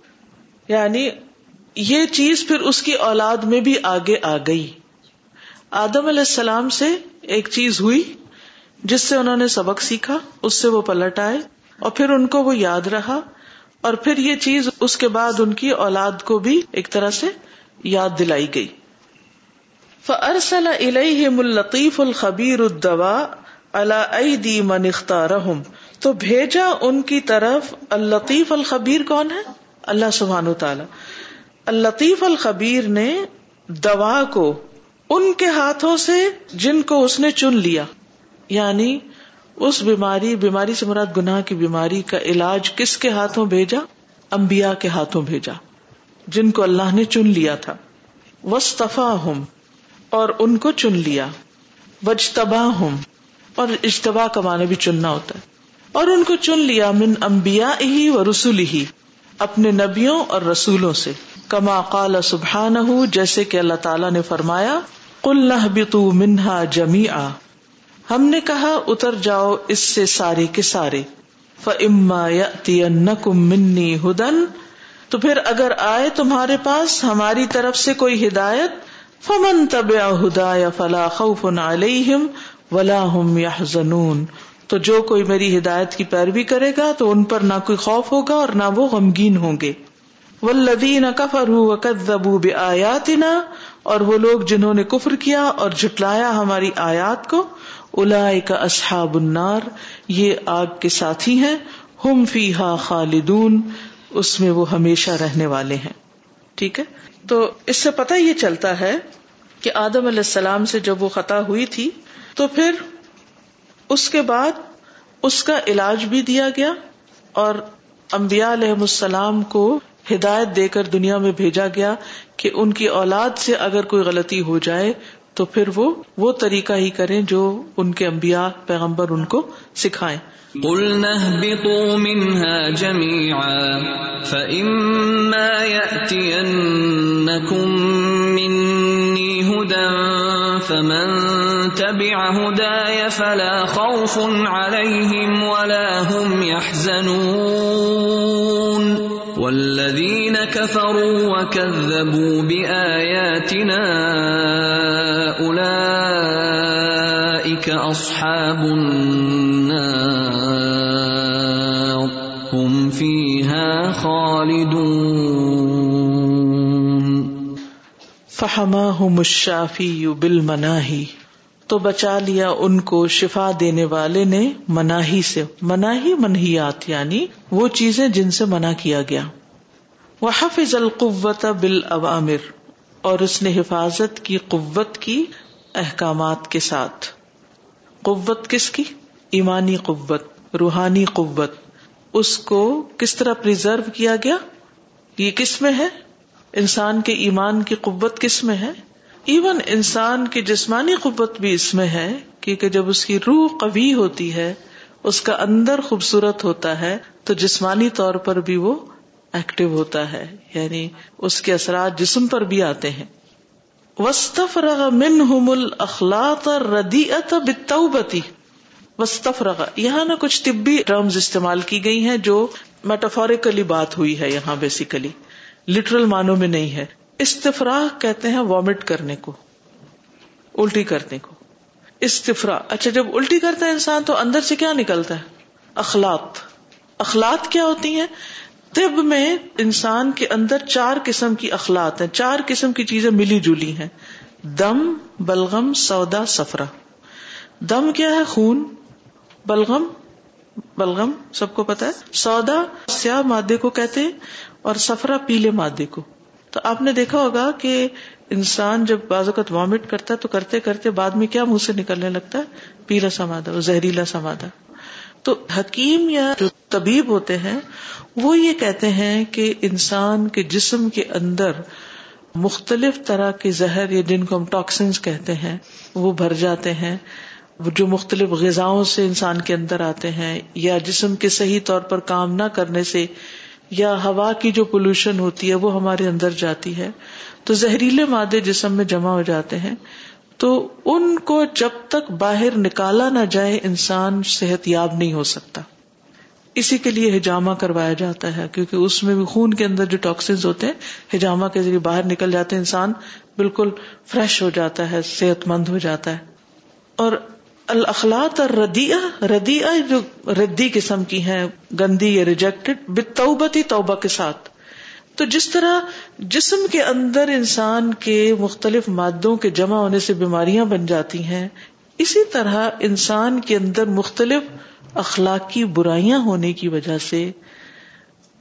یعنی یہ چیز پھر اس کی اولاد میں بھی آگے آ گئی۔ آدم علیہ السلام سے ایک چیز ہوئی۔ جس سے انہوں نے سبق سیکھا، اس سے وہ پلٹ آئے اور پھر ان کو وہ یاد رہا اور پھر یہ چیز اس کے بعد ان کی اولاد کو بھی ایک طرح سے یاد دلائی گئی۔ فرسل الم الطیف الخبیر الدوا اللہ من اختارہم تو بھیجا ان کی طرف الطیف الخبیر کون ہے؟ اللہ سبحان تعالی الطیف الخبیر نے دوا کو ان کے ہاتھوں سے جن کو اس نے چن لیا۔ یعنی اس بیماری بیماری سے مراد گناہ کی بیماری کا علاج کس کے ہاتھوں بھیجا؟ امبیا کے ہاتھوں بھیجا۔ جن کو اللہ نے چن لیا تھا۔ وسطفا ہوں اور ان کو چن لیا۔ وجتبا ہوں اور اجتبا کا معنی بھی چننا ہوتا ہے۔ اور ان کو چن لیا من امبیا ہی و رسول ہی اپنے نبیوں اور رسولوں سے۔ کما قال سبحان جیسے کہ اللہ تعالیٰ نے فرمایا کل نہ بتو منہا جمی ہم نے کہا، اتر جاؤ اس سے سارے کے سارے۔ فما منی ہدن تو پھر اگر آئے تمہارے پاس ہماری طرف سے کوئی ہدایت، فمن طب ہدا یا فلا خوف علیہم ولا ہم یا تو جو کوئی میری ہدایت کی پیروی کرے گا تو ان پر نہ کوئی خوف ہوگا اور نہ وہ غمگین ہوں گے۔ ولدین کفر وکذبوا بآیاتنا اور وہ لوگ جنہوں نے کفر کیا اور جھٹلایا ہماری آیات کو کا اصحاب النار، یہ آگ کے ساتھی ہیں، ہم فی ہا خالدون، اس میں وہ ہمیشہ رہنے والے ہیں۔ ٹھیک ہے؟ تو اس سے پتہ یہ چلتا ہے کہ آدم علیہ السلام سے جب وہ خطا ہوئی تھی، تو پھر اس کے بعد اس کا علاج بھی دیا گیا اور امبیا علیہ السلام کو ہدایت دے کر دنیا میں بھیجا گیا کہ ان کی اولاد سے اگر کوئی غلطی ہو جائے تو پھر وہ وہ طریقہ ہی کریں جو ان کے انبیاء پیغمبر ان کو سکھائیں۔ قلنا اهبطوا منها جميعا، فإما يأتينكم مني هدى، فمن تبع هداي فلا خوف عليهم ولا هم يحزنون. والذين كفروا وكذبوا بآياتنا أولئك أصحاب النار هم فيها خالدون فحماهم الشافي بالمناهي تو بچا لیا ان کو، شفا دینے والے نے مناہی سے۔ مناہی منہیات یعنی وہ چیزیں جن سے منع کیا گیا۔ وہ حفظ القوت بال اور اس نے حفاظت کی قوت کی احکامات کے ساتھ۔ قوت کس کی؟ ایمانی قوت، روحانی قوت۔ اس کو کس طرح پرزرو کیا گیا؟ یہ کس میں ہے؟ انسان کے ایمان کی قوت کس میں ہے؟ ایون انسان کی جسمانی قوت بھی اس میں ہے، کیونکہ جب اس کی روح قوی ہوتی ہے، اس کا اندر خوبصورت ہوتا ہے، تو جسمانی طور پر بھی وہ ایکٹیو ہوتا ہے یعنی اس کے اثرات جسم پر بھی آتے ہیں۔ وسطف رغ من حمل اخلاق ردی بتی وسطف رغ یہاں نہ کچھ طبی ٹرمز استعمال کی گئی ہیں جو میٹافوریکلی بات ہوئی ہے یہاں بیسیکلی لٹرل معنوں میں نہیں ہے۔ استفراح کہتے ہیں وامٹ کرنے کو، الٹی کرنے کو۔ استفرا اچھا جب الٹی کرتا ہے انسان تو اندر سے کیا نکلتا ہے؟ اخلاق اخلاق کیا ہوتی ہیں؟ طب میں انسان کے اندر چار قسم کی اخلاق ہیں، چار قسم کی چیزیں ملی جلی ہیں۔ دم، بلغم، سودا سفرا دم کیا ہے خون؟ بلغم بلغم، سب کو پتا ہے؟ سودا سیاہ مادے کو کہتے ہیں اور سفرا پیلے مادے کو۔ تو آپ نے دیکھا ہوگا کہ انسان جب بعض اوقات وامٹ کرتا ہے تو کرتے کرتے بعد میں کیا منہ سے نکلنے لگتا ہے؟ پیلا سا مادہ زہریلا سا مادہ۔ تو حکیم یا جو طبیب ہوتے ہیں، وہ یہ کہتے ہیں کہ انسان کے جسم کے اندر مختلف طرح کے زہر یا جن کو ہم ٹاکسنس کہتے ہیں، وہ بھر جاتے ہیں۔ جو مختلف غذاؤں سے انسان کے اندر آتے ہیں، یا جسم کے صحیح طور پر کام نہ کرنے سے، یا ہوا کی جو پولوشن ہوتی ہے، وہ ہمارے اندر جاتی ہے۔ تو زہریلے مادے جسم میں جمع ہو جاتے ہیں۔ تو ان کو جب تک باہر نکالا نہ جائے انسان صحت یاب نہیں ہو سکتا۔ اسی کے لیے ہجامہ کروایا جاتا ہے، کیونکہ اس میں بھی خون کے اندر جو ٹاکسنز ہوتے ہیں، ہجامہ کے ذریعے باہر نکل جاتے ہیں، انسان بالکل فریش ہو جاتا ہے صحت مند ہو جاتا ہے۔ اور الاخلاط اور ردیا ردیا جو ردی قسم کی ہیں، گندی یا ریجیکٹڈ بتوبتی توبہ کے ساتھ۔ تو جس طرح جسم کے اندر انسان کے مختلف مادوں کے جمع ہونے سے بیماریاں بن جاتی ہیں، اسی طرح انسان کے اندر مختلف اخلاقی برائیاں ہونے کی وجہ سے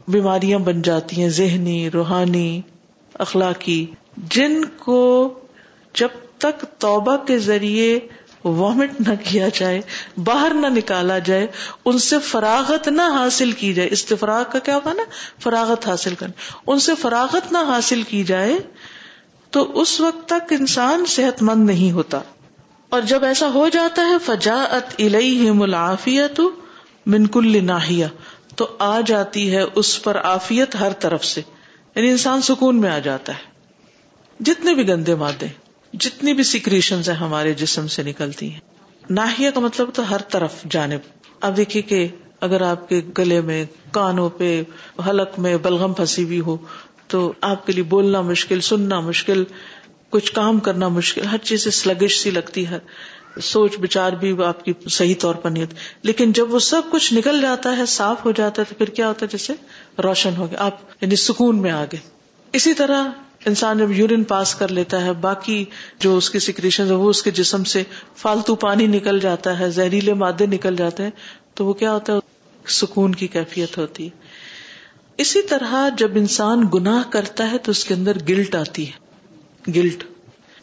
بیماریاں بن جاتی ہیں، ذہنی، روحانی، اخلاقی، جن کو جب تک توبہ کے ذریعے وامٹ نہ کیا جائے، باہر نہ نکالا جائے، ان سے فراغت نہ حاصل کی جائے۔ استفراغ کا کیا ہوگا نا فراغت حاصل کرنا۔ ان سے فراغت نہ حاصل کی جائے تو اس وقت تک انسان صحت مند نہیں ہوتا۔ اور جب ایسا ہو جاتا ہے، فجاعت الہی ملافیت منکل ناہیا تو آ جاتی ہے اس پر آفیت ہر طرف سے۔ یعنی انسان سکون میں آ جاتا ہے۔ جتنے بھی گندے مادے۔ جتنی بھی سیکریشن ہیں ہمارے جسم سے نکلتی ہیں۔ ناحیہ کا مطلب تو ہر طرف جانب۔ اب دیکھیے کہ اگر آپ کے گلے میں، کانوں پہ، حلق میں بلغم پھنسی ہوئی ہو، تو آپ کے لیے بولنا مشکل، سننا مشکل، کچھ کام کرنا مشکل، ہر چیز سے سلگش سی لگتی ہے۔ سوچ بچار بھی آپ کی صحیح طور پر نہیں ہوتی۔ لیکن جب وہ سب کچھ نکل جاتا ہے، صاف ہو جاتا ہے، تو پھر کیا ہوتا ہے؟ جیسے روشن ہو گیا، آپ یعنی سکون میں آگے اسی طرح انسان جب یورین پاس کر لیتا ہے، باقی جو اس کی سیکریشن وہ اس کے جسم سے فالتو پانی نکل جاتا ہے، زہریلے مادے نکل جاتے ہیں، تو وہ کیا ہوتا ہے؟ سکون کی کیفیت ہوتی ہے۔ اسی طرح جب انسان گناہ کرتا ہے تو اس کے اندر گلٹ آتی ہے۔ گلٹ۔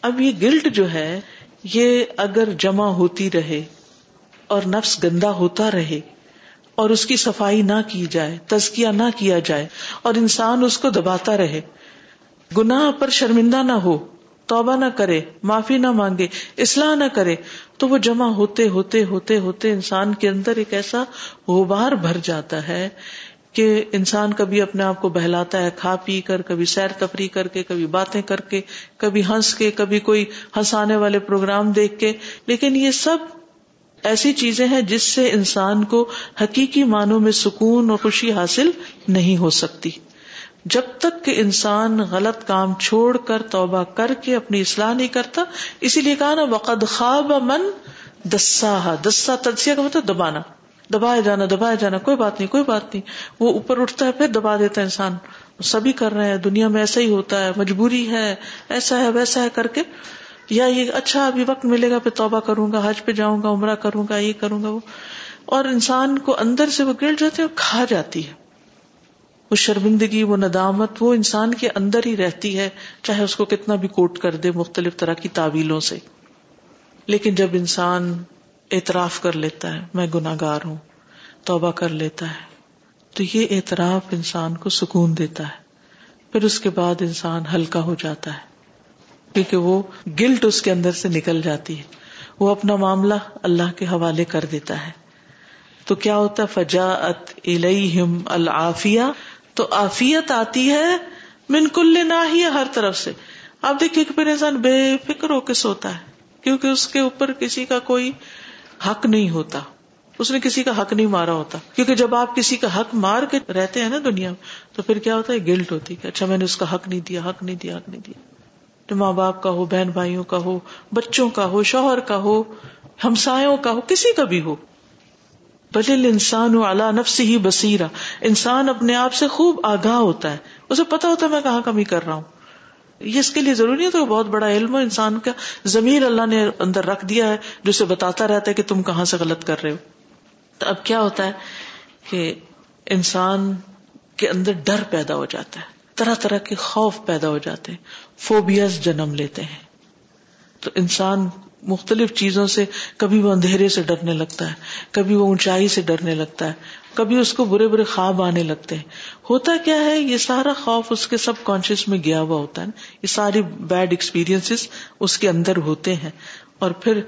اب یہ گلٹ جو ہے، یہ اگر جمع ہوتی رہے اور نفس گندا ہوتا رہے اور اس کی صفائی نہ کی جائے، تزکیہ نہ کیا جائے اور انسان اس کو دباتا رہے گناہ پر شرمندہ نہ ہو، توبہ نہ کرے، معافی نہ مانگے، اصلاح نہ کرے، تو وہ جمع ہوتے ہوتے ہوتے ہوتے انسان کے اندر ایک ایسا غبار بھر جاتا ہے کہ انسان کبھی اپنے آپ کو بہلاتا ہے، کھا پی کر، کبھی سیر تفریح کر کے، کبھی باتیں کر کے، کبھی ہنس کے، کبھی کوئی ہنسانے والے پروگرام دیکھ کے۔ لیکن یہ سب ایسی چیزیں ہیں جس سے انسان کو حقیقی معنوں میں سکون اور خوشی حاصل نہیں ہو سکتی۔ جب تک کہ انسان غلط کام چھوڑ کر توبہ کر کے اپنی اصلاح نہیں کرتا، اسی لیے کہا نا، وقد خواب من دسا دسا تدسیا کا مطلب دبانا۔ دبایا جانا دبایا جانا، کوئی بات نہیں، کوئی بات نہیں۔ وہ اوپر اٹھتا ہے، پھر دبا دیتا ہے انسان۔ سبھی کر رہے ہیں، دنیا میں ایسا ہی ہوتا ہے، مجبوری ہے، ایسا ہے، ویسا ہے کر کے۔ یا یہ اچھا ابھی وقت ملے گا، پھر توبہ کروں گا، حج پہ جاؤں گا، عمرہ کروں گا، یہ کروں گا وہ۔ اور انسان کو اندر سے وہ گر جاتے ہیں کھا جاتی ہے۔ وہ شرمندگی، وہ ندامت، وہ انسان کے اندر ہی رہتی ہے، چاہے اس کو کتنا بھی کوٹ کر دے مختلف طرح کی تعویلوں سے۔ لیکن جب انسان اعتراف کر لیتا ہے، میں گناگار ہوں، توبہ کر لیتا ہے، تو یہ اعتراف انسان کو سکون دیتا ہے۔ پھر اس کے بعد انسان ہلکا ہو جاتا ہے، کیونکہ وہ گلٹ اس کے اندر سے نکل جاتی ہے۔ وہ اپنا معاملہ اللہ کے حوالے کر دیتا ہے۔ تو کیا ہوتا ہے؟ فجا ات الم العافیہ تو آفیت آتی ہے من کل نہ ہی ہر طرف سے۔ آپ دیکھیے کہ پھر انسان بے فکر ہو کے سوتا ہے، کیونکہ اس کے اوپر کسی کا کوئی حق نہیں ہوتا۔ اس نے کسی کا حق نہیں مارا ہوتا۔ کیونکہ جب آپ کسی کا حق مار کے رہتے ہیں نا دنیا میں، تو پھر کیا ہوتا ہے؟ گلٹ ہوتی ہے اچھا میں نے اس کا حق نہیں دیا، حق نہیں دیا، حق نہیں دیا۔ جو ماں باپ کا ہو، بہن بھائیوں کا ہو، بچوں کا ہو، شوہر کا ہو، ہمسایوں کا ہو، کسی کا بھی ہو۔ بل انسان اعلیٰ نفس ہی بسیرا انسان اپنے آپ سے خوب آگاہ ہوتا ہے۔ اسے پتا ہوتا ہے میں کہاں کمی کر رہا ہوں۔ یہ اس کے لیے ضروری ہے تو بہت بڑا علم ہو، انسان کا ضمیر اللہ نے اندر رکھ دیا ہے، جو اسے بتاتا رہتا ہے کہ تم کہاں سے غلط کر رہے ہو۔ تو اب کیا ہوتا ہے کہ انسان کے اندر ڈر پیدا ہو جاتا ہے، طرح طرح کے خوف پیدا ہو جاتے ہیں، فوبیاز جنم لیتے ہیں۔ تو انسان مختلف چیزوں سے کبھی وہ اندھیرے سے ڈرنے لگتا ہے، کبھی وہ اونچائی سے ڈرنے لگتا ہے، کبھی اس کو برے برے خواب آنے لگتے ہیں۔ ہوتا کیا ہے، یہ سارا خوف اس کے سب کانشیس میں گیا ہوا ہوتا ہے نا۔ یہ ساری بیڈ ایکسپیرئنس اس کے اندر ہوتے ہیں۔ اور پھر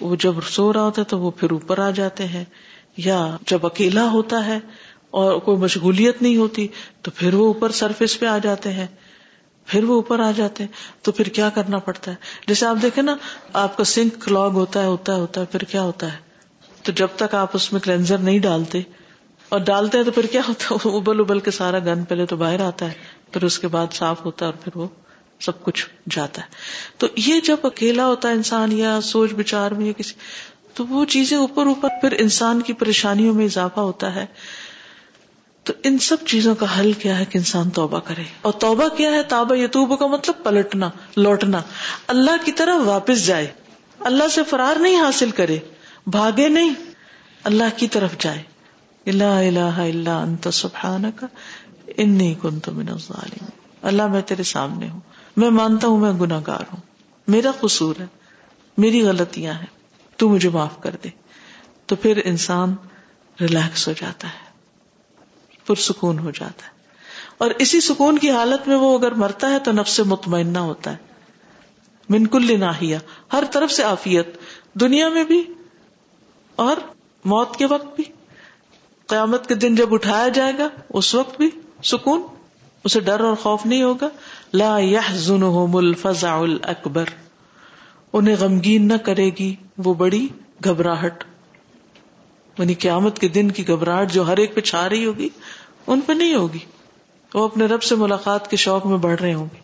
وہ جب سو رہا ہوتا ہے تو وہ پھر اوپر آ جاتے ہیں۔ یا جب اکیلا ہوتا ہے اور کوئی مشغولیت نہیں ہوتی تو پھر وہ اوپر سرفیس پہ آ جاتے ہیں۔ پھر وہ اوپر آ جاتے ہیں۔ تو پھر کیا کرنا پڑتا ہے؟ جیسے آپ دیکھیں نا، آپ کا سنک کلاگ ہوتا ہے ہوتا ہے ہوتا ہے، پھر کیا ہوتا ہے؟ تو جب تک آپ اس میں کلینزر نہیں ڈالتے، اور ڈالتے ہیں تو پھر کیا ہوتا ہے؟ ابل ابل کے سارا گن پہلے تو باہر آتا ہے، پھر اس کے بعد صاف ہوتا ہے اور پھر وہ سب کچھ جاتا ہے۔ تو یہ جب اکیلا ہوتا ہے انسان، یا سوچ بچار میں یا کسی، تو وہ چیزیں اوپر اوپر، پھر انسان کی پریشانیوں میں اضافہ ہوتا ہے۔ تو ان سب چیزوں کا حل کیا ہے کہ انسان توبہ کرے اور توبہ کیا ہے؟ تابا یتوب کا مطلب پلٹنا، لوٹنا۔ اللہ کی طرح واپس جائے۔ اللہ سے فرار نہیں حاصل کرے۔ بھاگے نہیں۔ اللہ کی طرف جائے۔ اللہ الہ الا انت سبحانک، انی کنت من الظالمین۔ اللہ میں تیرے سامنے ہوں۔ میں مانتا ہوں، میں گناہ گار ہوں۔ میرا قصور ہے۔ میری غلطیاں ہیں۔ تو مجھے معاف کر دے۔ تو پھر انسان ریلیکس ہو جاتا ہے۔ پرسکون ہو جاتا ہے۔ اور اسی سکون کی حالت میں وہ اگر مرتا ہے تو نفس مطمئنہ ہوتا ہے۔ منکل ناہیا ہر طرف سے آفیت دنیا میں بھی اور موت کے وقت بھی۔ قیامت کے دن جب اٹھایا جائے گا، اس وقت بھی سکون، اسے ڈر اور خوف نہیں ہوگا۔ لا يحزنهم الفزع الاکبر۔ انہیں غمگین نہ کرے گی وہ بڑی گھبراہٹ۔ یعنی قیامت کے دن کی گھبراہٹ جو ہر ایک پہ چھا رہی ہوگی، ان پہ نہیں ہوگی۔ وہ اپنے رب سے ملاقات کے شوق میں بڑھ رہے ہوں گے۔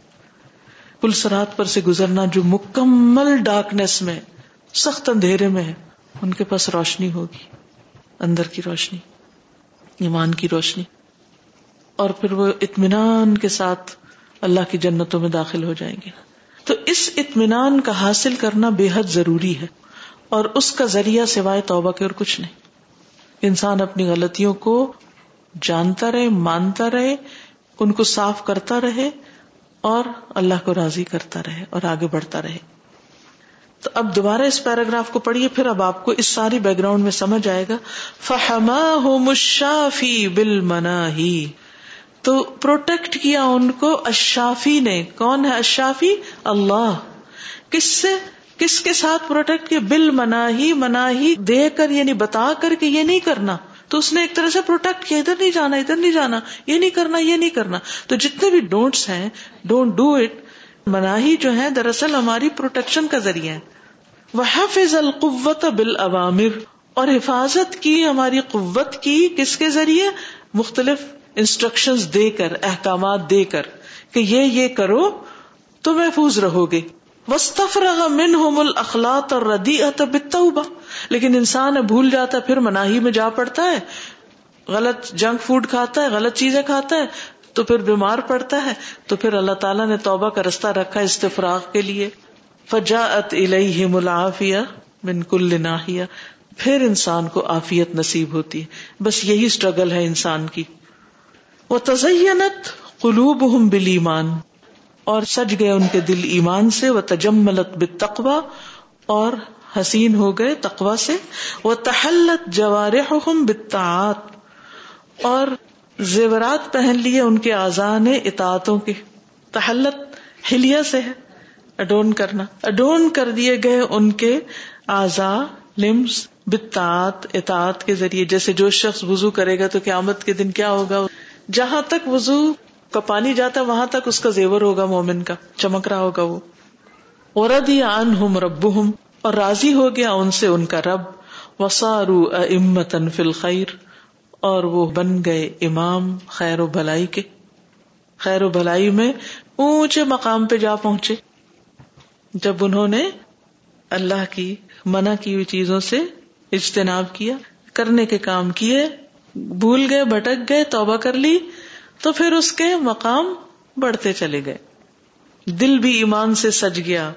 پل سرات پر سے گزرنا جو مکمل ڈارکنیس میں، سخت اندھیرے میں ہے، ان کے پاس روشنی ہوگی۔ اندر کی روشنی، ایمان کی روشنی۔ اور پھر وہ اطمینان کے ساتھ اللہ کی جنتوں میں داخل ہو جائیں گے۔ تو اس اطمینان کا حاصل کرنا بے حد ضروری ہے، اور اس کا ذریعہ سوائے توبہ کے اور کچھ نہیں۔ انسان اپنی غلطیوں کو جانتا رہے، مانتا رہے، ان کو صاف کرتا رہے اور اللہ کو راضی کرتا رہے اور آگے بڑھتا رہے۔ تو اب دوبارہ اس پیراگراف کو پڑھیے، پھر اب آپ کو اس ساری بیک گراؤنڈ میں سمجھ آئے گا۔ فہما ہو مشافی بل منا ہی تو پروٹیکٹ کیا ان کو؟ اشافی نے۔ کون ہے اشافی اللہ۔ کس سے؟ کس کے ساتھ پروٹیکٹ کیا؟ بل منا ہی منا ہی دے کر یعنی بتا کر کہ یہ نہیں کرنا۔ تو اس نے ایک طرح سے پروٹیکٹ کیا، ادھر نہیں جانا، ادھر نہیں جانا، یہ نہیں کرنا، یہ نہیں کرنا۔ تو جتنے بھی ڈونٹس ہیں، ڈونٹ ڈو اٹ۔ مناہی جو ہے دراصل ہماری پروٹیکشن کا ذریعہ ہے وہ حفظ القوت بال عوامر اور حفاظت کی، ہماری قوت کی کس کے ذریعے؟ مختلف انسٹرکشن دے کر، احکامات دے کر کہ یہ یہ کرو تو محفوظ رہو گے۔ وسطرغ من ہوم الخلاط اور ردی اتبا لیکن انسان بھول جاتا ہے، پھر مناہی میں جا پڑتا ہے، غلط جنک فوڈ کھاتا ہے، غلط چیزیں کھاتا ہے، تو پھر بیمار پڑتا ہے۔ تو پھر اللہ تعالیٰ نے توبہ کا رستہ رکھا استفراغ کے لیے۔ فجا ات الہ ملافیہ من کل ناحیہ پھر انسان کو آفیت نصیب ہوتی ہے۔ بس یہی اسٹرگل ہے انسان کی۔ وہ تزینت قلوب ہم بل ایمان اور سج گئے ان کے دل ایمان سے وہ تجملت بتقوا اور حسین ہو گئے تقوا سے وہ تحلت جوار بتاعت اور زیورات پہن لیے ان کے آزان اطاعتوں کے۔ تحلت ہلیا سے ہے، اڈون کرنا۔ اڈون کر دیے گئے ان کے آزا لمس بتاعت اطاعت کے ذریعے۔ جیسے جو شخص وضو کرے گا تو قیامت کے دن کیا ہوگا؟ جہاں تک وضو کا پانی جاتا ہے، وہاں تک اس کا زیور ہوگا مومن کا، چمک رہا ہوگا وہ۔ اور ان ہم رب ہوں اور راضی ہو گیا ان سے ان کا رب۔ وسارو امتن فل خیر اور وہ بن گئے امام خیر و بھلائی کے۔ خیر و بھلائی میں اونچے مقام پہ جا پہنچے۔ جب انہوں نے اللہ کی، منع کی ہوئی چیزوں سے اجتناب کیا، کرنے کے کام کیے، بھول گئے، بھٹک گئے، توبہ کر لی۔ تو پھر اس کے مقام بڑھتے چلے گئے۔ دل بھی ایمان سے سج گیا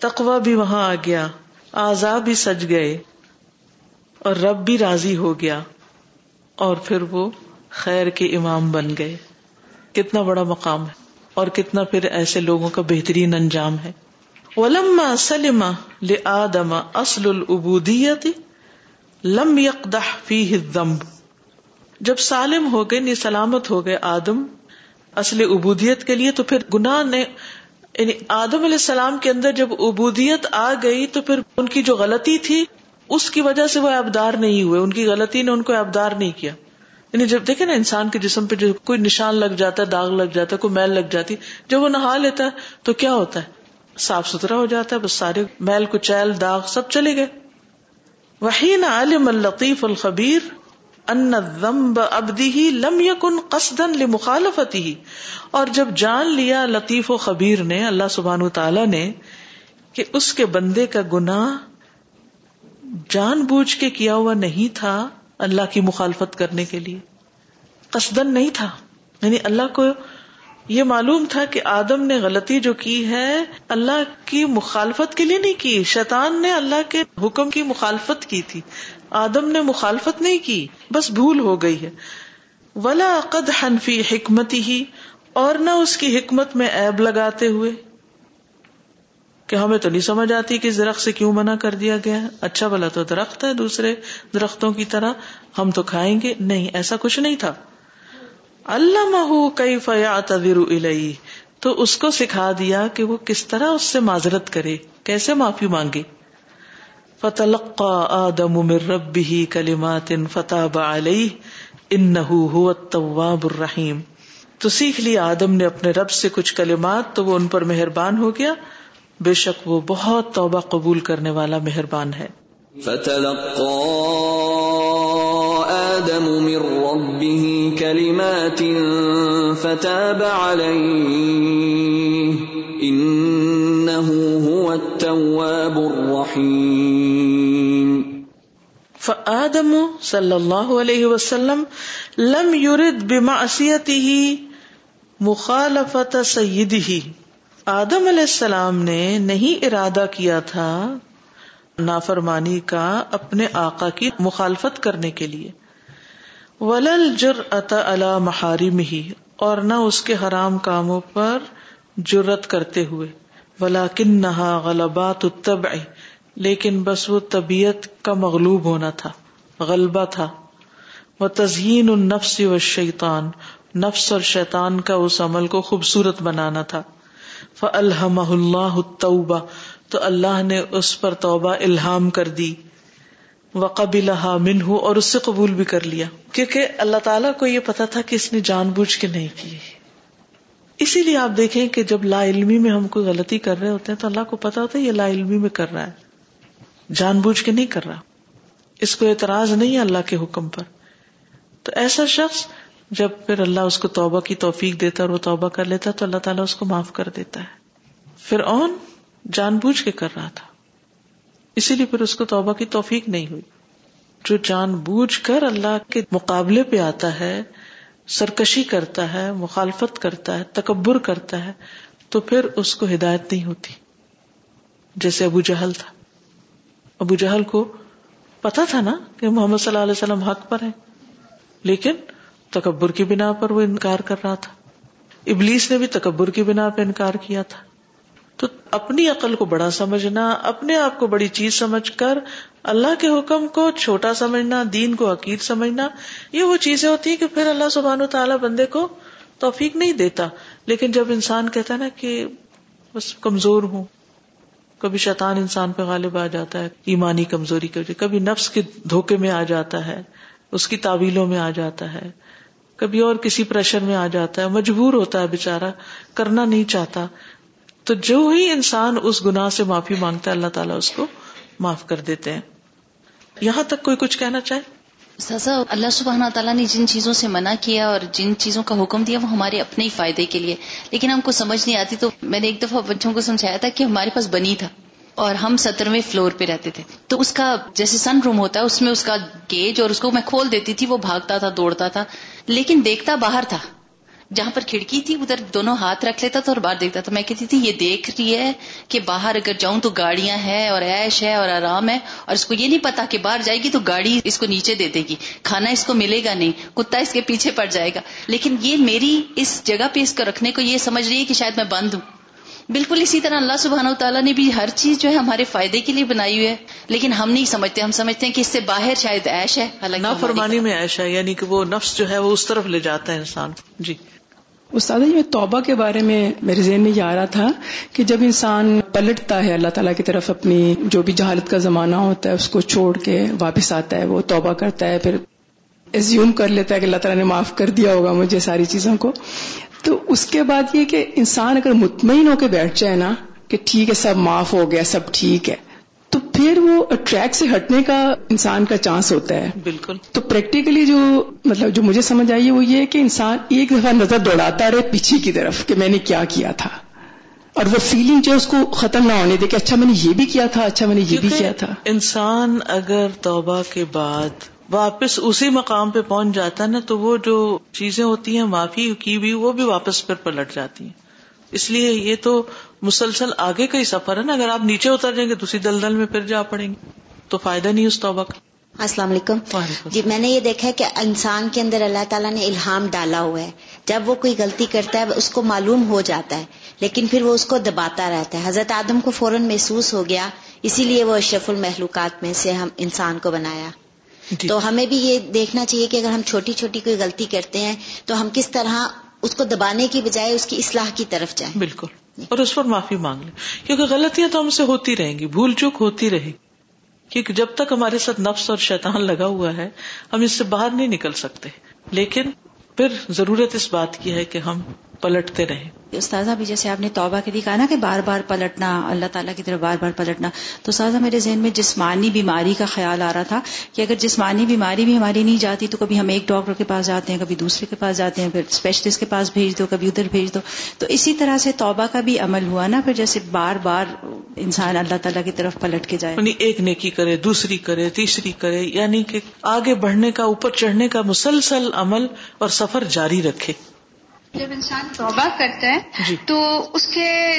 تقوا بھی وہاں آ گیا، آزا بھی سج گئے اور رب بھی راضی ہو گیا اور پھر وہ خیر کے امام بن گئے۔ کتنا بڑا مقام ہے اور کتنا پھر ایسے لوگوں کا بہترین انجام ہے۔ ولما سلم لآدم اصل العبودیت لم يقدح فيه الذنب۔ جب سالم ہو گئے یعنی سلامت ہو گئے آدم، اصل عبودیت کے لیے، تو پھر گناہ نے یعنی آدم علیہ السلام کے اندر جب عبودیت آ گئی، تو پھر ان کی جو غلطی تھی، اس کی وجہ سے وہ ابدار نہیں ہوئے۔ ان کی غلطی نے ان کو ابدار نہیں کیا۔ یعنی جب دیکھے نا، انسان کے جسم پہ جو کوئی نشان لگ جاتا ہے، داغ لگ جاتا ہے، کوئی میل لگ جاتی، جب وہ نہا لیتا ہے، تو کیا ہوتا ہے؟ صاف ستھرا ہو جاتا ہے، بس سارے میل کو چیل داغ سب چلے گئے۔ وہی نہ عالم الطیف الخبیر ان ابدی ہی لم یکن قصدن لمخالفتی ہی اور جب جان لیا لطیف و خبیر نے، اللہ سبحان تعالی نے، کہ اس کے بندے کا گناہ جان بوجھ کے کیا ہوا نہیں تھا اللہ کی مخالفت کرنے کے لیے۔ قصدن نہیں تھا۔ یعنی اللہ کو یہ معلوم تھا کہ آدم نے غلطی جو کی ہے، اللہ کی مخالفت کے لیے نہیں کی، شیطان نے اللہ کے حکم کی مخالفت کی تھی۔ آدم نے مخالفت نہیں کی، بس بھول ہو گئی ہے۔ ولا قد حنفی حکمتی ہی اور نہ اس کی حکمت میں ایب لگاتے ہوئے۔ کہ ہمیں تو نہیں سمجھ آتی کہ درخت سے کیوں منع کر دیا گیا اچھا بلا تو درخت ہے دوسرے درختوں کی طرح، ہم تو کھائیں گے۔ نہیں، ایسا کچھ نہیں تھا۔ اللہ محو کئی فیا تو اس کو سکھا دیا کہ وہ کس طرح اس سے معذرت کرے، کیسے معافی مانگے۔ فتلقا آدم من ربه کلمات فتاب علیہ انه هو التواب الرحیم تو سیکھ لیا آدم نے اپنے رب سے کچھ کلمات، تو وہ ان پر مہربان ہو گیا۔ بے شک وہ بہت توبہ قبول کرنے والا مہربان ہے۔ فتلقا آدم من ربه كلمات فتاب عليه۔ إنه هو التواب الرحيم. فآدم صلی اللہ علیہ وسلم لم يرد بمعصیته مخالفت سیدہ آدم علیہ السلام نے نہیں ارادہ کیا تھا نافرمانی کا اپنے آقا کی مخالفت کرنے کے لیے. ولل جر اتا محارم ہی اور نہ اس کے حرام کاموں پر جرت کرتے ہوئے۔ ولاکن نہا غلبات لیکن بس وہ طبیعت کا مغلوب ہونا تھا، غلبہ تھا۔ وہ تزئین النفس و شیطان نفس اور شیطان کا اس عمل کو خوبصورت بنانا تھا۔ فلحم اللہ توبہ تو اللہ نے اس پر توبہ الہام کر دی۔ وقب من ہو اور اس سے قبول بھی کر لیا۔ کیونکہ اللہ تعالیٰ کو یہ پتا تھا کہ اس نے جان بوجھ کے نہیں کی۔ اسی لیے آپ دیکھیں کہ جب لا علمی میں ہم کوئی غلطی کر رہے ہوتے ہیں تو اللہ کو پتا ہوتا ہے یہ لا علمی میں کر رہا ہے۔ جان بوجھ کے نہیں کر رہا۔ اس کو اعتراض نہیں ہے اللہ کے حکم پر۔ تو ایسا شخص جب پھر اللہ اس کو توبہ کی توفیق دیتا اور وہ توبہ کر لیتا تو اللہ تعالیٰ اس کو معاف کر دیتا ہے۔ پھر اون جان بوجھ کے کر رہا تھا۔ اسی لیے پھر اس کو توبہ کی توفیق نہیں ہوئی۔ جو جان بوجھ کر اللہ کے مقابلے پہ آتا ہے سرکشی کرتا ہے، مخالفت کرتا ہے، تکبر کرتا ہے، تو پھر اس کو ہدایت نہیں ہوتی۔ جیسے ابو جہل تھا۔ ابو جہل کو پتا تھا نا کہ محمد صلی اللہ علیہ وسلم حق پر ہے لیکن تکبر کی بنا پر وہ انکار کر رہا تھا۔ ابلیس نے بھی تکبر کی بنا پہ انکار کیا تھا۔ تو اپنی عقل کو بڑا سمجھنا، اپنے آپ کو بڑی چیز سمجھ کر اللہ کے حکم کو چھوٹا سمجھنا، دین کو عقید سمجھنا، یہ وہ چیزیں ہوتی ہیں کہ پھر اللہ سبحان و تعالیٰ بندے کو توفیق نہیں دیتا۔ لیکن جب انسان کہتا ہے نا کہ بس کمزور ہوں، کبھی شیطان انسان پہ غالب آ جاتا ہے، ایمانی کمزوری کی وجہ، کبھی نفس کے دھوکے میں آ جاتا ہے، اس کی تعویلوں میں آ جاتا ہے، کبھی اور کسی پریشر میں آ جاتا ہے، مجبور ہوتا ہے بےچارا کرنا نہیں چاہتا۔ تو جو ہی انسان اس گناہ سے معافی مانگتا ہے، اللہ تعالیٰ اس کو معاف کر دیتے ہیں۔ یہاں تک کوئی کچھ کہنا چاہے؟ سزا اللہ سبحانہ تعالیٰ نے جن چیزوں سے منع کیا اور جن چیزوں کا حکم دیا، وہ ہمارے اپنے ہی فائدے کے لیے۔ لیکن ہم کو سمجھ نہیں آتی تو میں نے ایک دفعہ بچوں کو سمجھایا تھا کہ ہمارے پاس بنی تھا اور ہم سترویں فلور پہ رہتے تھے۔ تو اس کا جیسے سن روم ہوتا ہے، اس میں اس کا گیج اور اس کو میں کھول دیتی تھی، وہ بھاگتا تھا، دوڑتا تھا۔ لیکن دیکھتا باہر تھا۔ جہاں پر کھڑکی تھی، ادھر دونوں ہاتھ رکھ لیتا تھا اور باہر دیکھتا تھا۔ میں کہتی تھی، یہ دیکھ رہی ہے کہ باہر اگر جاؤں تو گاڑیاں ہیں اور ایش ہے اور آرام ہے اور اس کو یہ نہیں پتا کہ باہر جائے گی تو گاڑی اس کو نیچے دے دے گی۔ کھانا اس کو ملے گا نہیں، کتا اس کے پیچھے پڑ جائے گا۔ لیکن یہ میری اس جگہ پہ اس کو رکھنے کو یہ سمجھ رہی ہے کہ شاید میں بند ہوں۔ بالکل اسی طرح اللہ سبحانہ و تعالیٰ نے بھی ہر چیز جو ہے ہمارے فائدے کے لیے بنائی ہوئی ہے۔ لیکن ہم نہیں سمجھتے ہم سمجھتے ہیں کہ اس سے باہر شاید ایش ہے نہ فرمانی میں ایش ہے یعنی کہ وہ نفس جو ہے وہ اس طرف لے جاتا ہے انسان۔ جی۔ استاد جی میں توبہ کے بارے میں میرے ذہن میں یہ آ رہا تھا کہ جب انسان پلٹتا ہے اللہ تعالیٰ کی طرف اپنی جو بھی جہالت کا زمانہ ہوتا ہے اس کو چھوڑ کے واپس آتا ہے وہ توبہ کرتا ہے پھر ایزیوم کر لیتا ہے کہ اللہ تعالیٰ نے معاف کر دیا ہوگا مجھے ساری چیزوں کو۔ تو اس کے بعد یہ کہ انسان اگر مطمئن ہو کے بیٹھ جائے نا کہ ٹھیک ہے سب معاف ہو گیا سب ٹھیک ہے تو پھر وہ ٹریک سے ہٹنے کا انسان کا چانس ہوتا ہے۔ بالکل۔ تو پریکٹیکلی جو مطلب جو مجھے سمجھ آئی ہے وہ یہ کہ انسان ایک دفعہ نظر دوڑاتا رہے پیچھے کی طرف کہ میں نے کیا کیا تھا۔ اور وہ فیلنگ جو اس کو ختم نہ ہونے دے کہ اچھا میں نے یہ بھی کیا تھا اچھا میں نے یہ بھی کیا تھا۔ انسان اگر توبہ کے بعد واپس اسی مقام پہ پہنچ جاتا ہے نا تو وہ جو چیزیں ہوتی ہیں معافی کی بھی وہ بھی واپس پھر پلٹ جاتی ہیں۔ اس لیے یہ تو مسلسل آگے کا ہی سفر ہے نا۔ اگر آپ نیچے اتر جائیں گے دوسری دلدل میں پھر جا پڑیں گے۔ تو فائدہ نہیں اس توبہ کا۔ السلام علیکم۔ جی میں نے یہ دیکھا ہے کہ انسان کے اندر اللہ تعالیٰ نے الہام ڈالا ہوا ہے۔ جب وہ کوئی غلطی کرتا ہے اس کو معلوم ہو جاتا ہے لیکن پھر وہ اس کو دباتا رہتا ہے۔ حضرت آدم کو فوراً محسوس ہو گیا اسی لیے وہ اشرف المحلوقات میں سے ہم انسان کو بنایا۔ تو ہمیں بھی یہ دیکھنا چاہیے کہ اگر ہم چھوٹی چھوٹی کوئی غلطی کرتے ہیں تو ہم کس طرح اس کو دبانے کی بجائے اس کی اصلاح کی طرف جائیں۔ بالکل۔ اور اس پر معافی مانگ لیں۔ کیونکہ غلطیاں تو ہم سے ہوتی رہیں گی بھول چوک ہوتی رہے کیونکہ جب تک ہمارے ساتھ نفس اور شیطان لگا ہوا ہے ہم اس سے باہر نہیں نکل سکتے۔ لیکن پھر ضرورت اس بات کی ہے کہ ہم پلٹتے رہیں۔ استاذہ بھی جیسے آپ نے توبہ کے لیے کہا نا کہ بار بار پلٹنا، اللہ تعالیٰ کی طرف بار بار پلٹنا، تو استاذہ، میرے ذہن میں جسمانی بیماری کا خیال آ رہا تھا کہ اگر جسمانی بیماری بھی ہماری نہیں جاتی تو کبھی ہم ایک ڈاکٹر کے پاس جاتے ہیں، کبھی دوسرے کے پاس جاتے ہیں، پھر اسپیشلسٹ کے پاس بھیج دو، کبھی ادھر بھیج دو۔ تو اسی طرح سے توبہ کا بھی عمل ہوا نا، پھر جیسے بار بار انسان اللہ تعالیٰ کی طرف پلٹ کے جائے۔ یعنی ایک نیکی کرے دوسری کرے تیسری کرے یعنی کہ آگے بڑھنے کا اوپر چڑھنے کا مسلسل عمل اور سفر جاری رکھے۔ جب انسان توبہ کرتا ہے جی۔ تو اس کے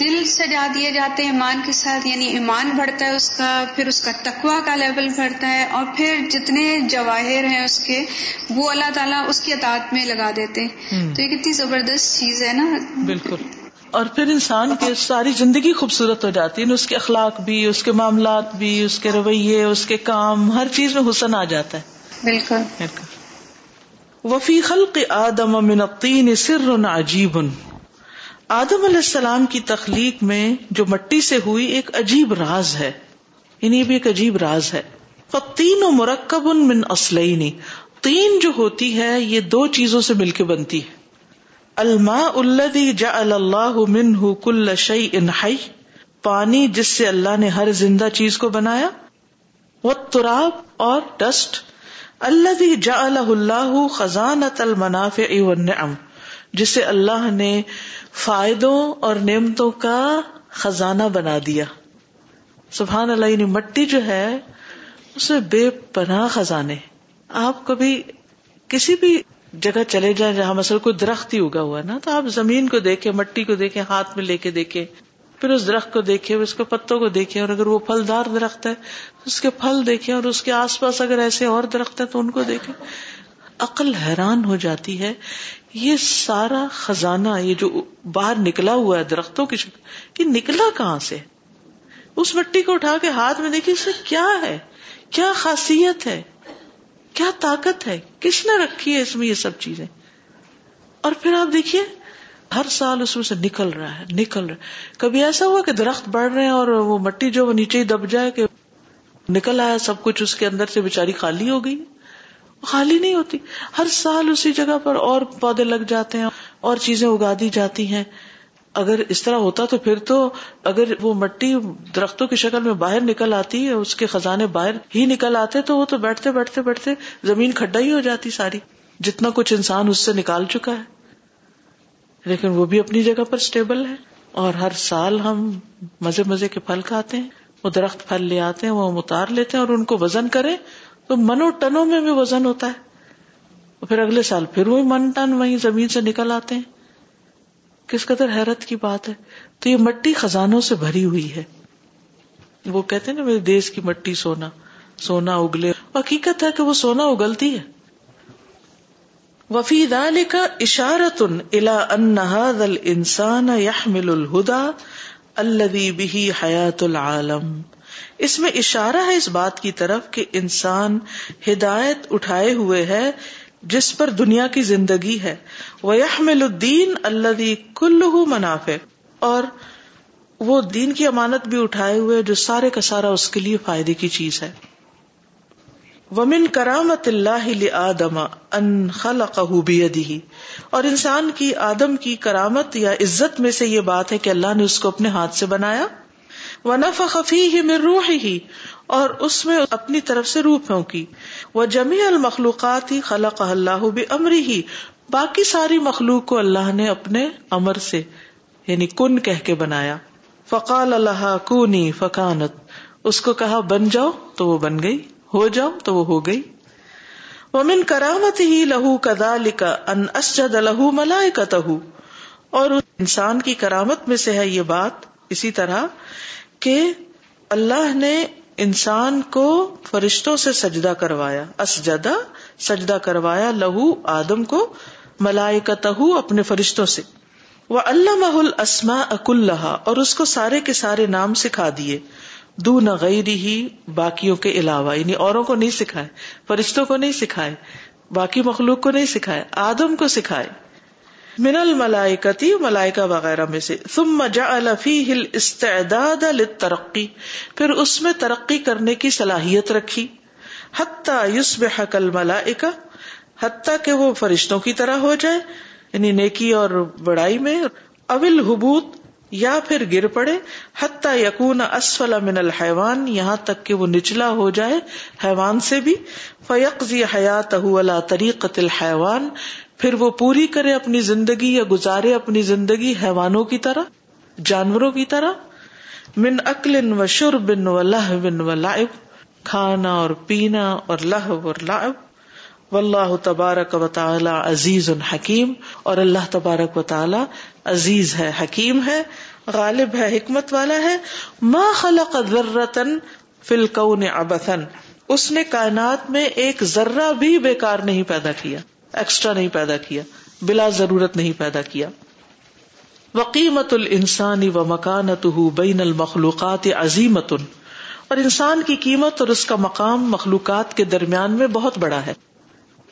دل سجا دیے جاتے ہیں ایمان کے ساتھ یعنی ایمان بڑھتا ہے اس کا پھر اس کا تقوا کا لیول بڑھتا ہے اور پھر جتنے جواہر ہیں اس کے وہ اللہ تعالیٰ اس کی اطاعت میں لگا دیتے ہیں۔ تو یہ کتنی زبردست چیز ہے نا۔ بالکل۔ اور پھر انسان کی ساری زندگی خوبصورت ہو جاتی ہے اس کے اخلاق بھی اس کے معاملات بھی اس کے رویے اس کے کام ہر چیز میں حسن آ جاتا ہے۔ بالکل۔ بالکل۔ وفی خلق آدم من الطین سر عجیب۔ آدم علیہ السلام کی تخلیق میں جو مٹی سے ہوئی ایک عجیب راز ہے۔ یعنی بھی ایک عجیب راز ہے۔ فتین و مرکب من اصلینی تین جو ہوتی ہے یہ دو چیزوں سے مل کے بنتی ہے۔ الماء الذي جعل الله منه كل شيء حي پانی جس سے اللہ نے ہر زندہ چیز کو بنایا وہ تراب اور ڈسٹ اللہ جا اللہ خزانت المنافع والنعم جسے اللہ نے فائدوں اور نعمتوں کا خزانہ بنا دیا۔ سبحان اللہ یعنی مٹی جو ہے، اسے بے پناہ خزانے۔ آپ کبھی کسی بھی جگہ چلے جائیں جہاں مثلا کوئی درخت ہی اگا ہوا نا، تو آپ زمین کو دیکھیں، مٹی کو دیکھیں، ہاتھ میں لے کے دیکھیں، پھر اس درخت کو دیکھے اس کے پتوں کو دیکھے اور اگر وہ پھلدار درخت ہے، اس کے پھل دیکھے اور اس کے آس پاس اگر ایسے اور درخت ہے تو ان کو دیکھے عقل حیران ہو جاتی ہے۔ یہ سارا خزانہ، یہ جو باہر نکلا ہوا ہے درختوں کی شکل، یہ نکلا کہاں سے؟ اس مٹی کو اٹھا کے ہاتھ میں دیکھیے اس میں کیا ہے؟ کیا خاصیت ہے؟ کیا طاقت ہے؟ کس نے رکھی ہے اس میں یہ سب چیزیں؟ اور پھر آپ دیکھیے، ہر سال اس میں سے نکل رہا ہے، نکل رہا ہے۔ کبھی ایسا ہوا کہ درخت بڑھ رہے ہیں اور وہ مٹی جو وہ نیچے ہی دب جائے کہ نکل آیا، سب کچھ اس کے اندر سے بےچاری خالی ہو گئی۔ خالی نہیں ہوتی۔ ہر سال اسی جگہ پر اور پودے لگ جاتے ہیں اور چیزیں اگا دی جاتی ہیں۔ اگر اس طرح ہوتا تو پھر تو اگر وہ مٹی درختوں کی شکل میں باہر نکل آتی ہے اس کے خزانے باہر ہی نکل آتے تو وہ تو بیٹھتے بیٹھتے بیٹھتے زمین کھڈا ہی ہو جاتی ساری۔ جتنا کچھ انسان اس سے نکال چکا ہے۔ لیکن وہ بھی اپنی جگہ پر اسٹیبل ہے اور ہر سال ہم مزے مزے کے پھل کھاتے ہیں۔ وہ درخت پھل لے آتے ہیں، وہ ہم اتار لیتے ہیں اور ان کو وزن کریں تو منو ٹنوں میں بھی وزن ہوتا ہے۔ پھر اگلے سال پھر وہی من ٹن وہی زمین سے نکل آتے ہیں۔ کس قدر حیرت کی بات ہے، تو یہ مٹی خزانوں سے بھری ہوئی ہے۔ وہ کہتے ہیں نا، میرے دیش کی مٹی سونا سونا اگلے۔ حقیقت ہے کہ وہ سونا اگلتی ہے۔ وفی دال کا اشارت الا انہاد انسان یحمل الہدا الذي به حیات العالم۔ اس میں اشارہ ہے اس بات کی طرف کہ انسان ہدایت اٹھائے ہوئے ہے جس پر دنیا کی زندگی ہے۔ وہ یحمل الدین اللہ کل منافع۔ اور وہ دین کی امانت بھی اٹھائے ہوئے جو سارے کا سارا اس کے لیے فائدے کی چیز ہے۔ ومن کرامت اللہ آدم ان خلق اور انسان کی آدم کی کرامت یا عزت میں سے یہ بات ہے کہ اللہ نے اس کو اپنے ہاتھ سے بنایا۔ وہ نف خفی ہی اور اس میں اپنی طرف سے روح پھونکی۔ وہ جمی المخلوقات ہی خلق اللہ امری ہی باقی ساری مخلوق کو اللہ نے اپنے امر سے یعنی کن کہہ کے بنایا۔ فقال اللہ کونی فکانت۔ اس کو کہا، بن جاؤ تو وہ بن گئی، ہو جاؤ تو وہ ہو گئی۔ ومن کرامت ہی لہو کدا لکا ان اسجد لہو ملائے اور انسان کی کرامت میں سے ہے یہ بات اسی طرح کہ اللہ نے انسان کو فرشتوں سے سجدہ کروایا، اسجدہ سجدہ کروایا، لہو آدم کو ملائے اپنے فرشتوں سے۔ وہ اللہ محل اسما اک اللہ اور اس کو سارے کے سارے نام سکھا دیے۔ دو نغیری ہی باقیوں کے علاوہ یعنی اوروں کو نہیں سکھائے، فرشتوں کو نہیں سکھائے، باقی مخلوق کو نہیں سکھائے، آدم کو سکھائے۔ من الملائکتی ملائکہ وغیرہ میں سے۔ ثم جعل فیہ الاستعداد للترقی۔ پھر اس میں ترقی کرنے کی صلاحیت رکھی۔ حتی یصبح کالملائکہ۔ حتی کہ وہ فرشتوں کی طرح ہو جائے یعنی نیکی اور بڑائی میں۔ اول حبوت یا پھر گر پڑے۔ حتی یکون اسفل من الحیوان، یہاں تک کہ وہ نچلا ہو جائے حیوان سے بھی۔ فیقضی حیاتہ علی طریقت الحیوان۔ پھر وہ پوری کرے اپنی زندگی یا گزارے اپنی زندگی حیوانوں کی طرح، جانوروں کی طرح، من اکل و شرب و لہ بن و لائب کھانا اور پینا اور لہ اور لائب و اللہ تبارک و تعالی عزیز الحکیم اور اللہ تبارک و تعالی عزیز ہے، حکیم ہے، غالب ہے، حکمت والا ہے۔ ما خلق ذرتن فی الکون عبثن اس نے کائنات میں ایک ذرہ بھی بیکار نہیں پیدا کیا۔ ایکسٹرا نہیں پیدا کیا، بلا ضرورت نہیں پیدا کیا۔ وقیمت السانی و مکانت بین المخلوقات عظیمت اور انسان کی قیمت اور اس کا مقام مخلوقات کے درمیان میں بہت بڑا ہے۔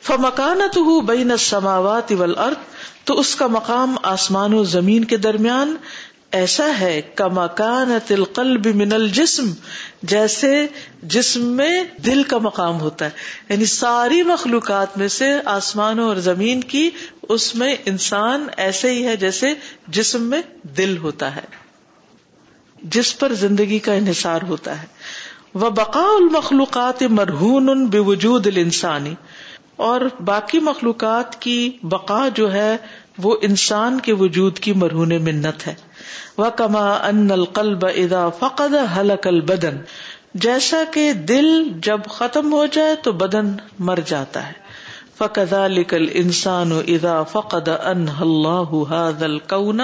فمکانت بین السماوات والارض تو اس کا مقام آسمان و زمین کے درمیان ایسا ہے کمکان تل قلب من الجسم، جیسے جسم میں دل کا مقام ہوتا ہے۔ یعنی ساری مخلوقات میں سے آسمانوں اور زمین کی، اس میں انسان ایسے ہی ہے جیسے جسم میں دل ہوتا ہے۔ جس پر زندگی کا انحصار ہوتا ہے۔ وہ بقا المخلوقات مرہون بے وجود انسانی اور باقی مخلوقات کی بقا جو ہے، وہ انسان کے وجود کی مرہون منت ہے۔ وہ کما ان القلب ادا فقد حلق البدن جیسا کہ دل جب ختم ہو جائے تو بدن مر جاتا ہے۔ فقد لکل انسان ادا فقد ان اللہ هذا الكون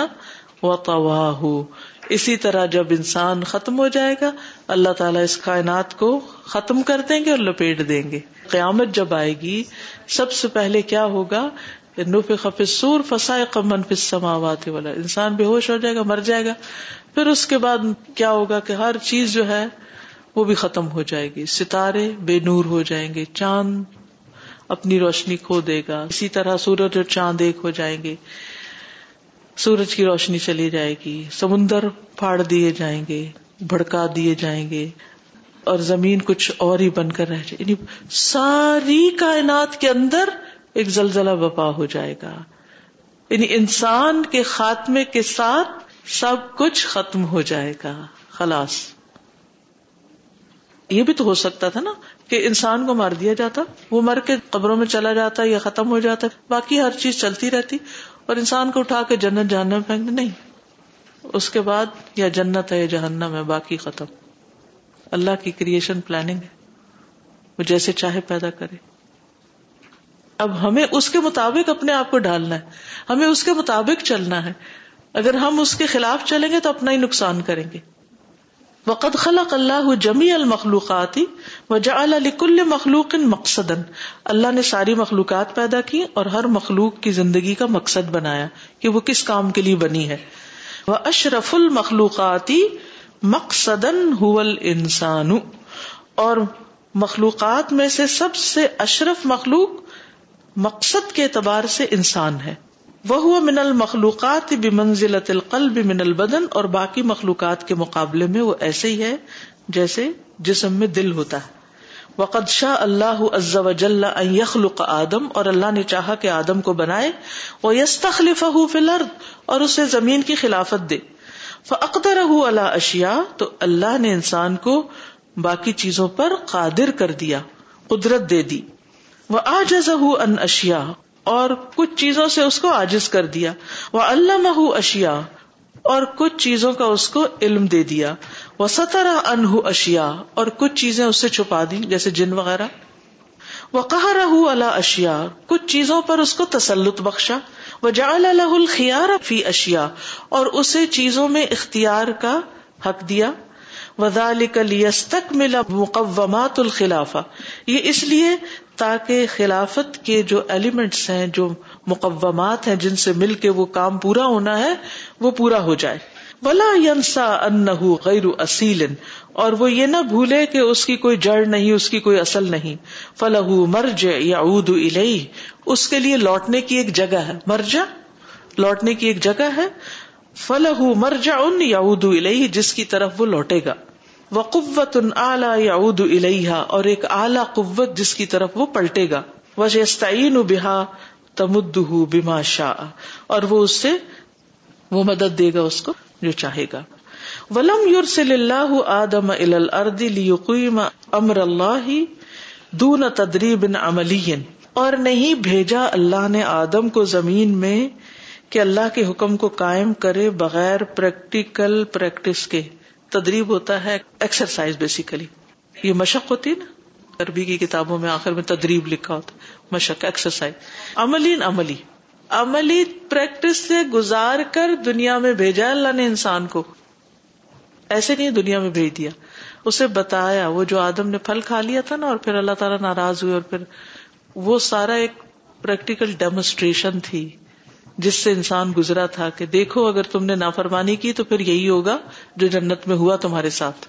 وطواه۔ اسی طرح جب انسان ختم ہو جائے گا، اللہ تعالیٰ اس کائنات کو ختم کر دیں گے اور لپیٹ دیں گے۔ قیامت جب آئے گی، سب سے پہلے کیا ہوگا؟ سور فسائے قمن فس سماوات والا انسان بے ہوش ہو جائے گا، مر جائے گا۔ پھر اس کے بعد کیا ہوگا کہ ہر چیز جو ہے وہ بھی ختم ہو جائے گی۔ ستارے بے نور ہو جائیں گے، چاند اپنی روشنی کھو دے گا۔ اسی طرح سورج اور چاند ایک ہو جائیں گے۔ سورج کی روشنی چلی جائے گی۔ سمندر پھاڑ دیے جائیں گے، بھڑکا دیے جائیں گے۔ اور زمین کچھ اور ہی بن کر رہ جائے یعنی ساری کائنات کے اندر ایک زلزلہ بپا ہو جائے گا۔ یعنی انسان کے خاتمے کے ساتھ سب کچھ ختم ہو جائے گا۔ خلاص۔ یہ بھی تو ہو سکتا تھا نا کہ انسان کو مار دیا جاتا، وہ مر کے قبروں میں چلا جاتا یا ختم ہو جاتا، باقی ہر چیز چلتی رہتی اور انسان کو اٹھا کے جنت، جہنم پھینک نہیں۔ اس کے بعد یا جنت ہے یا جہنم ہے، باقی ختم۔ اللہ کی کریشن پلاننگ ہے۔ وہ جیسے چاہے پیدا کرے۔ اب ہمیں اس کے مطابق اپنے آپ کو ڈالنا ہے، ہمیں اس کے مطابق چلنا ہے۔ اگر ہم اس کے خلاف چلیں گے تو اپنا ہی نقصان کریں گے۔ وقد خلق اللہ جمی المخلوقات لكل مخلوق مقصد اللہ نے ساری مخلوقات پیدا کی اور ہر مخلوق کی زندگی کا مقصد بنایا کہ وہ کس کام کے لیے بنی ہے۔ وہ اشرف المخلوقاتی مقصد انسان اور مخلوقات میں سے سب سے اشرف مخلوق مقصد کے اعتبار سے انسان ہے۔ وہ من المخلوقات بمنزلت القلب من البدن اور باقی مخلوقات کے مقابلے میں وہ ایسے ہی ہے جیسے جسم میں دل ہوتا ہے۔ وقد شاہ اللہ عز وجل ان يخلق آدم اور اللہ نے چاہا کہ آدم کو بنائے۔ وہ يستخلفه في الارض اور اسے زمین کی خلافت دے۔ فاقدره على اشیاء تو اللہ نے انسان کو باقی چیزوں پر قادر کر دیا، قدرت دے دی۔ وہ آجزہ ان اشیا اور کچھ چیزوں سے اس کو آجز کر دیا۔ وہ اللہ اشیا اور کچھ چیزوں کا اس کو علم دے دیا۔ وہ سترا انہ اشیا اور کچھ چیزیں اس سے چھپا دی، جیسے جن وغیرہ۔ وہ کہا رہ اللہ اشیا کچھ چیزوں پر اس کو تسلط بخشا۔ وہ جا اللہ الخیار فی اشیا اور اسے چیزوں میں اختیار کا حق دیا۔ وزالک لیستک ملا مقومات الخلافہ یہ اس لیے تاکہ خلافت کے جو ایلیمنٹس ہیں، جو مقومات ہیں، جن سے مل کے وہ کام پورا ہونا ہے، وہ پورا ہو جائے۔ ولا ینسا ان غیر اصیل اور وہ یہ نہ بھولے کہ اس کی کوئی جڑ نہیں، اس کی کوئی اصل نہیں۔ فلاح مرج یا اد اس کے لیے لوٹنے کی ایک جگہ ہے۔ مرجا لوٹنے کی ایک جگہ ہے۔ فلاح مرجا ان یا ادو جس کی طرف وہ لوٹے گا۔ وہ قوت ان اعلی یا الحا اور ایک اعلی قوت جس کی طرف وہ پلٹے گا۔ وجہ بحا تمد بما شاہ اور وہ اس سے وہ مدد دے گا اس کو جو چاہے گا۔ ولم یورسل اللہ آدم الارض لیقیم امر اللہ دون تدریب عملی اور نہیں بھیجا اللہ نے آدم کو زمین میں کہ اللہ کے حکم کو قائم کرے بغیر پریکٹیکل پریکٹس کے۔ تدریب ہوتا ہے ایکسرسائز بیسیکلی یہ مشق ہوتی ہے نا؟ عربی کی کتابوں میں آخر میں تدریب لکھا ہوتا مشق ایکسرسائز عملی عملی. عملی پریکٹس سے گزار کر دنیا میں بھیجا اللہ نے انسان کو. ایسے نہیں دنیا میں بھیج دیا. اسے بتایا، وہ جو آدم نے پھل کھا لیا تھا نا اور پھر اللہ تعالیٰ ناراض ہوئے اور پھر وہ سارا ایک پریکٹیکل ڈیمونسٹریشن تھی. جس سے انسان گزرا تھا کہ دیکھو اگر تم نے نافرمانی کی تو پھر یہی ہوگا جو جنت میں ہوا تمہارے ساتھ۔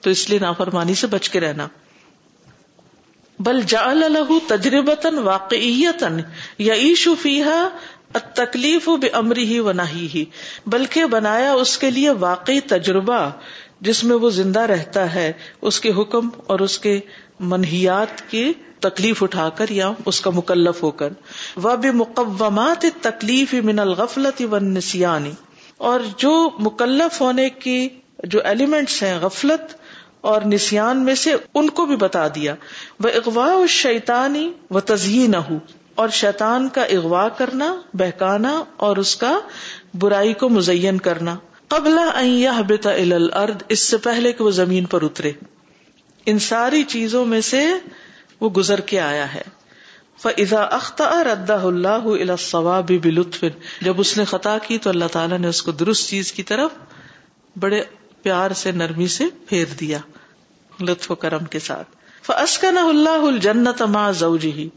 تو اس لیے نافرمانی سے بچ کے رہنا۔ بل جا الح تجربتن واقعیتن یا ایشو فیحا تکلیف بے امری ہی و ہی بلکہ بنایا اس کے لیے واقعی تجربہ جس میں وہ زندہ رہتا ہے، اس کے حکم اور اس کے منہیات کی تکلیف اٹھا کر یا اس کا مکلف ہو کر۔ وہ بھی مقومات تکلیف من الغفلت و نسیانی اور جو مکلف ہونے کی جو ایلیمنٹس ہیں، غفلت اور نسان میں سے، ان کو بھی بتا دیا۔ وہ اغوا شیتانی و تزئین اور شیطان کا اغوا کرنا، بہکانا اور اس کا برائی کو مزین کرنا۔ قبل الارض، اس سے پہلے کہ وہ زمین پر اترے۔ ان ساری چیزوں میں سے وہ گزر کے آیا ہے۔ فضا اختہ ردا اللہ الصواب بلطف۔ جب اس نے خطا کی تو اللہ تعالیٰ نے اس کو درست چیز کی طرف بڑے پیار سے، نرمی سے پھیر دیا لطف و کرم کے ساتھ۔ فسکن اللہ الجنت ما زوجی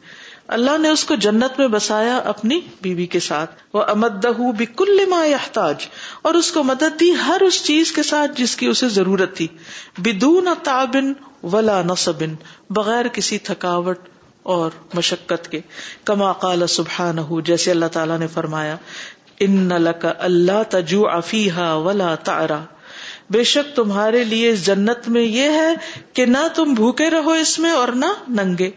اللہ نے اس کو جنت میں بسایا اپنی بیوی کے ساتھ۔ وہ امدہ بکل ما یحتاج۔ اور اس کو مدد دی ہر اس چیز کے ساتھ جس کی اسے ضرورت تھی۔ بدون تابن ولا نصب بغیر کسی تھکاوٹ اور مشقت کے۔ کما قال سبحان جیسے اللہ تعالیٰ نے فرمایا، ان لک اللہ تجو افیحا ولا تارا بے شک تمہارے لیے اس جنت میں یہ ہے کہ نہ تم بھوکے رہو اس میں اور نہ ننگے۔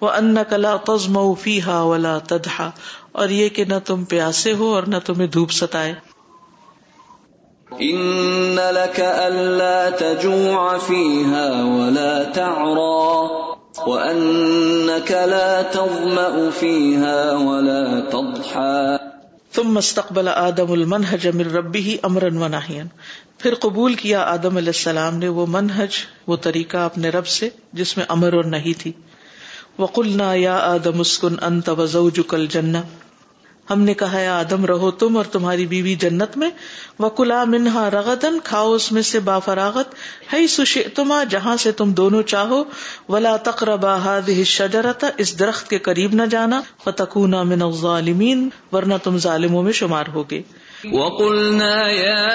وہ ان کلا تزم فیحا ولا تدہا اور یہ کہ نہ تم پیاسے ہو اور نہ تمہیں دھوپ ستائے۔ إن لك ألا تجوع فيها ولا تعرى۔ وأنك لا تظمأ فيها ولا تضحى۔ تم مستقبل آدم المنحج امر ربی ربه امرا ونهيا پھر قبول کیا آدم علیہ السلام نے وہ منحج وہ طریقہ اپنے رب سے، جس میں امر اور نہیں تھی۔ وقلنا یا آدم اسکن انت وزوجک الجنہ۔ ہم نے کہا ہے آدم، رہو تم اور تمہاری بیوی جنت میں۔ وکلا منہا رغدن کھاؤ اس میں سے با فراغت ہے سشے تما جہاں سے تم دونوں چاہو۔ ولا تقربا هذه شجرتا اس درخت کے قریب نہ جانا۔ فتکونا من الظالمین ورنہ تم ظالموں میں شمار ہوگے۔ وقلنا يا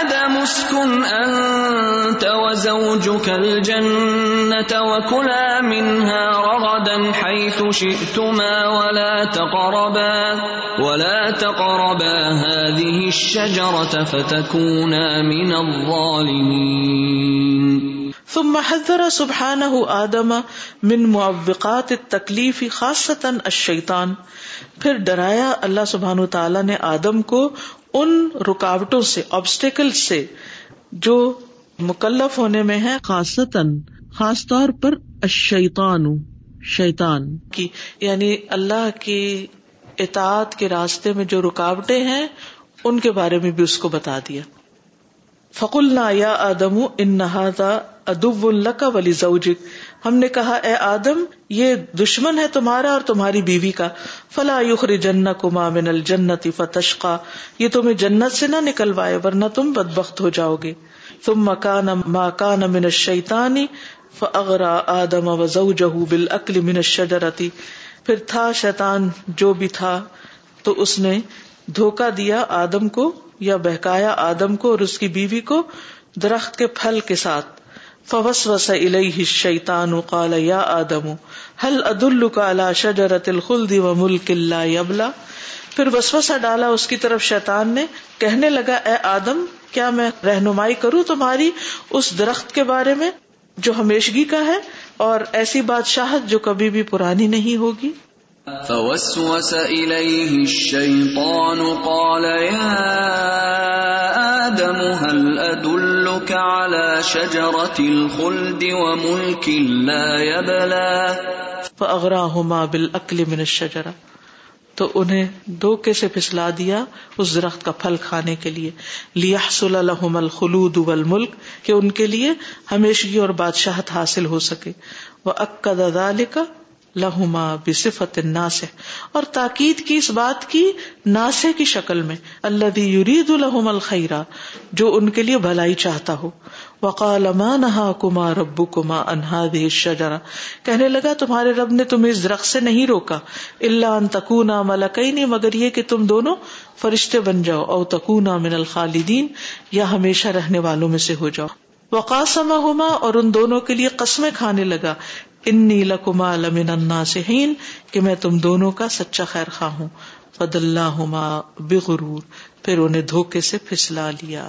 آدم اسكن أنت وزوجك الجنة وكلا منها رغدا حيث شئتما ولا تقربا ولا تقربا هذه الشجرة فتكونا من الظالمين ثم حذر سبحانه آدم من معوقات التکلیف خاصتا الشیطان۔ پھر ڈرایا اللہ سبحان تعالیٰ نے آدم کو ان رکاوٹوں سے آبسٹیکل سے جو مکلف ہونے میں ہے خاصتاً خاص طور پر الشیطان شیطان۔ کی یعنی اللہ کی اطاعت کے راستے میں جو رکاوٹیں ہیں ان کے بارے میں بھی اس کو بتا دیا۔ فقل نہ یا آدم ان نہادا ادب القا ولی زوجک۔ ہم نے کہا، اے آدم، یہ دشمن ہے تمہارا اور تمہاری بیوی کا۔ فلا یخر جن کما من الجنتی فتشقا۔ یہ تمہیں جنت سے نہ نکلوائے ورنہ تم بدبخت ہو جاؤ گے۔ تم مکان ماکان من الشیطانی فاغرا آدم و زوجہ بالعقل من الشجرتی پھر تھا شیطان جو بھی تھا، تو اس نے دھوکا دیا آدم کو یا بہکایا آدم کو اور اس کی بیوی کو درخت کے پھل کے ساتھ۔ فوس وس الیہ شیتان قال یا آدم حل عد کا اللہ شجرت الخلد و ملک اللہ یبلا پھر وسوسا ڈالا اس کی طرف شیطان نے، کہنے لگا، اے آدم، کیا میں رہنمائی کروں تمہاری اس درخت کے بارے میں جو ہمیشگی کا ہے اور ایسی بادشاہت جو کبھی بھی پرانی نہیں ہوگی؟ فوسوس إليه الشيطان قال يا آدم هل أدلك على شجرة الخلد وملك لا يبلى؟ فأغراهما بالأكل من الشجرة، تو انہیں دھوکے سے پھسلا دیا اس درخت کا پھل کھانے کے لیے؟ لیحصل لهم الخلود والملک، کہ ان کے لیے ہمیشگی اور بادشاہت حاصل ہو سکے۔ وہ اکد ذالک لہما بصفت ناسے اور تاکید کی اس بات کی ناسے کی شکل میں اللہ یرید الحم الخیرا جو ان کے لیے بھلائی چاہتا ہو۔ وقال ما نہا کما ربو کما انہا شجرا کہنے لگا، تمہارے رب نے تمہیں اس درخت سے نہیں روکا اللہ ان تکونا ملکئی مگر یہ کہ تم دونوں فرشتے بن جاؤ، او تکونا من الخالدین، یا ہمیشہ رہنے والوں میں سے ہو جاؤ۔ وقاسما ہوما اور ان دونوں کے لیے قسمیں کھانے لگا انی لکما لمن الناصحین کہ میں تم دونوں کا سچا خیر خواہ ہوں۔ فد اللہ بغرور۔ پھر انہیں دھوکے سے پھسلا لیا۔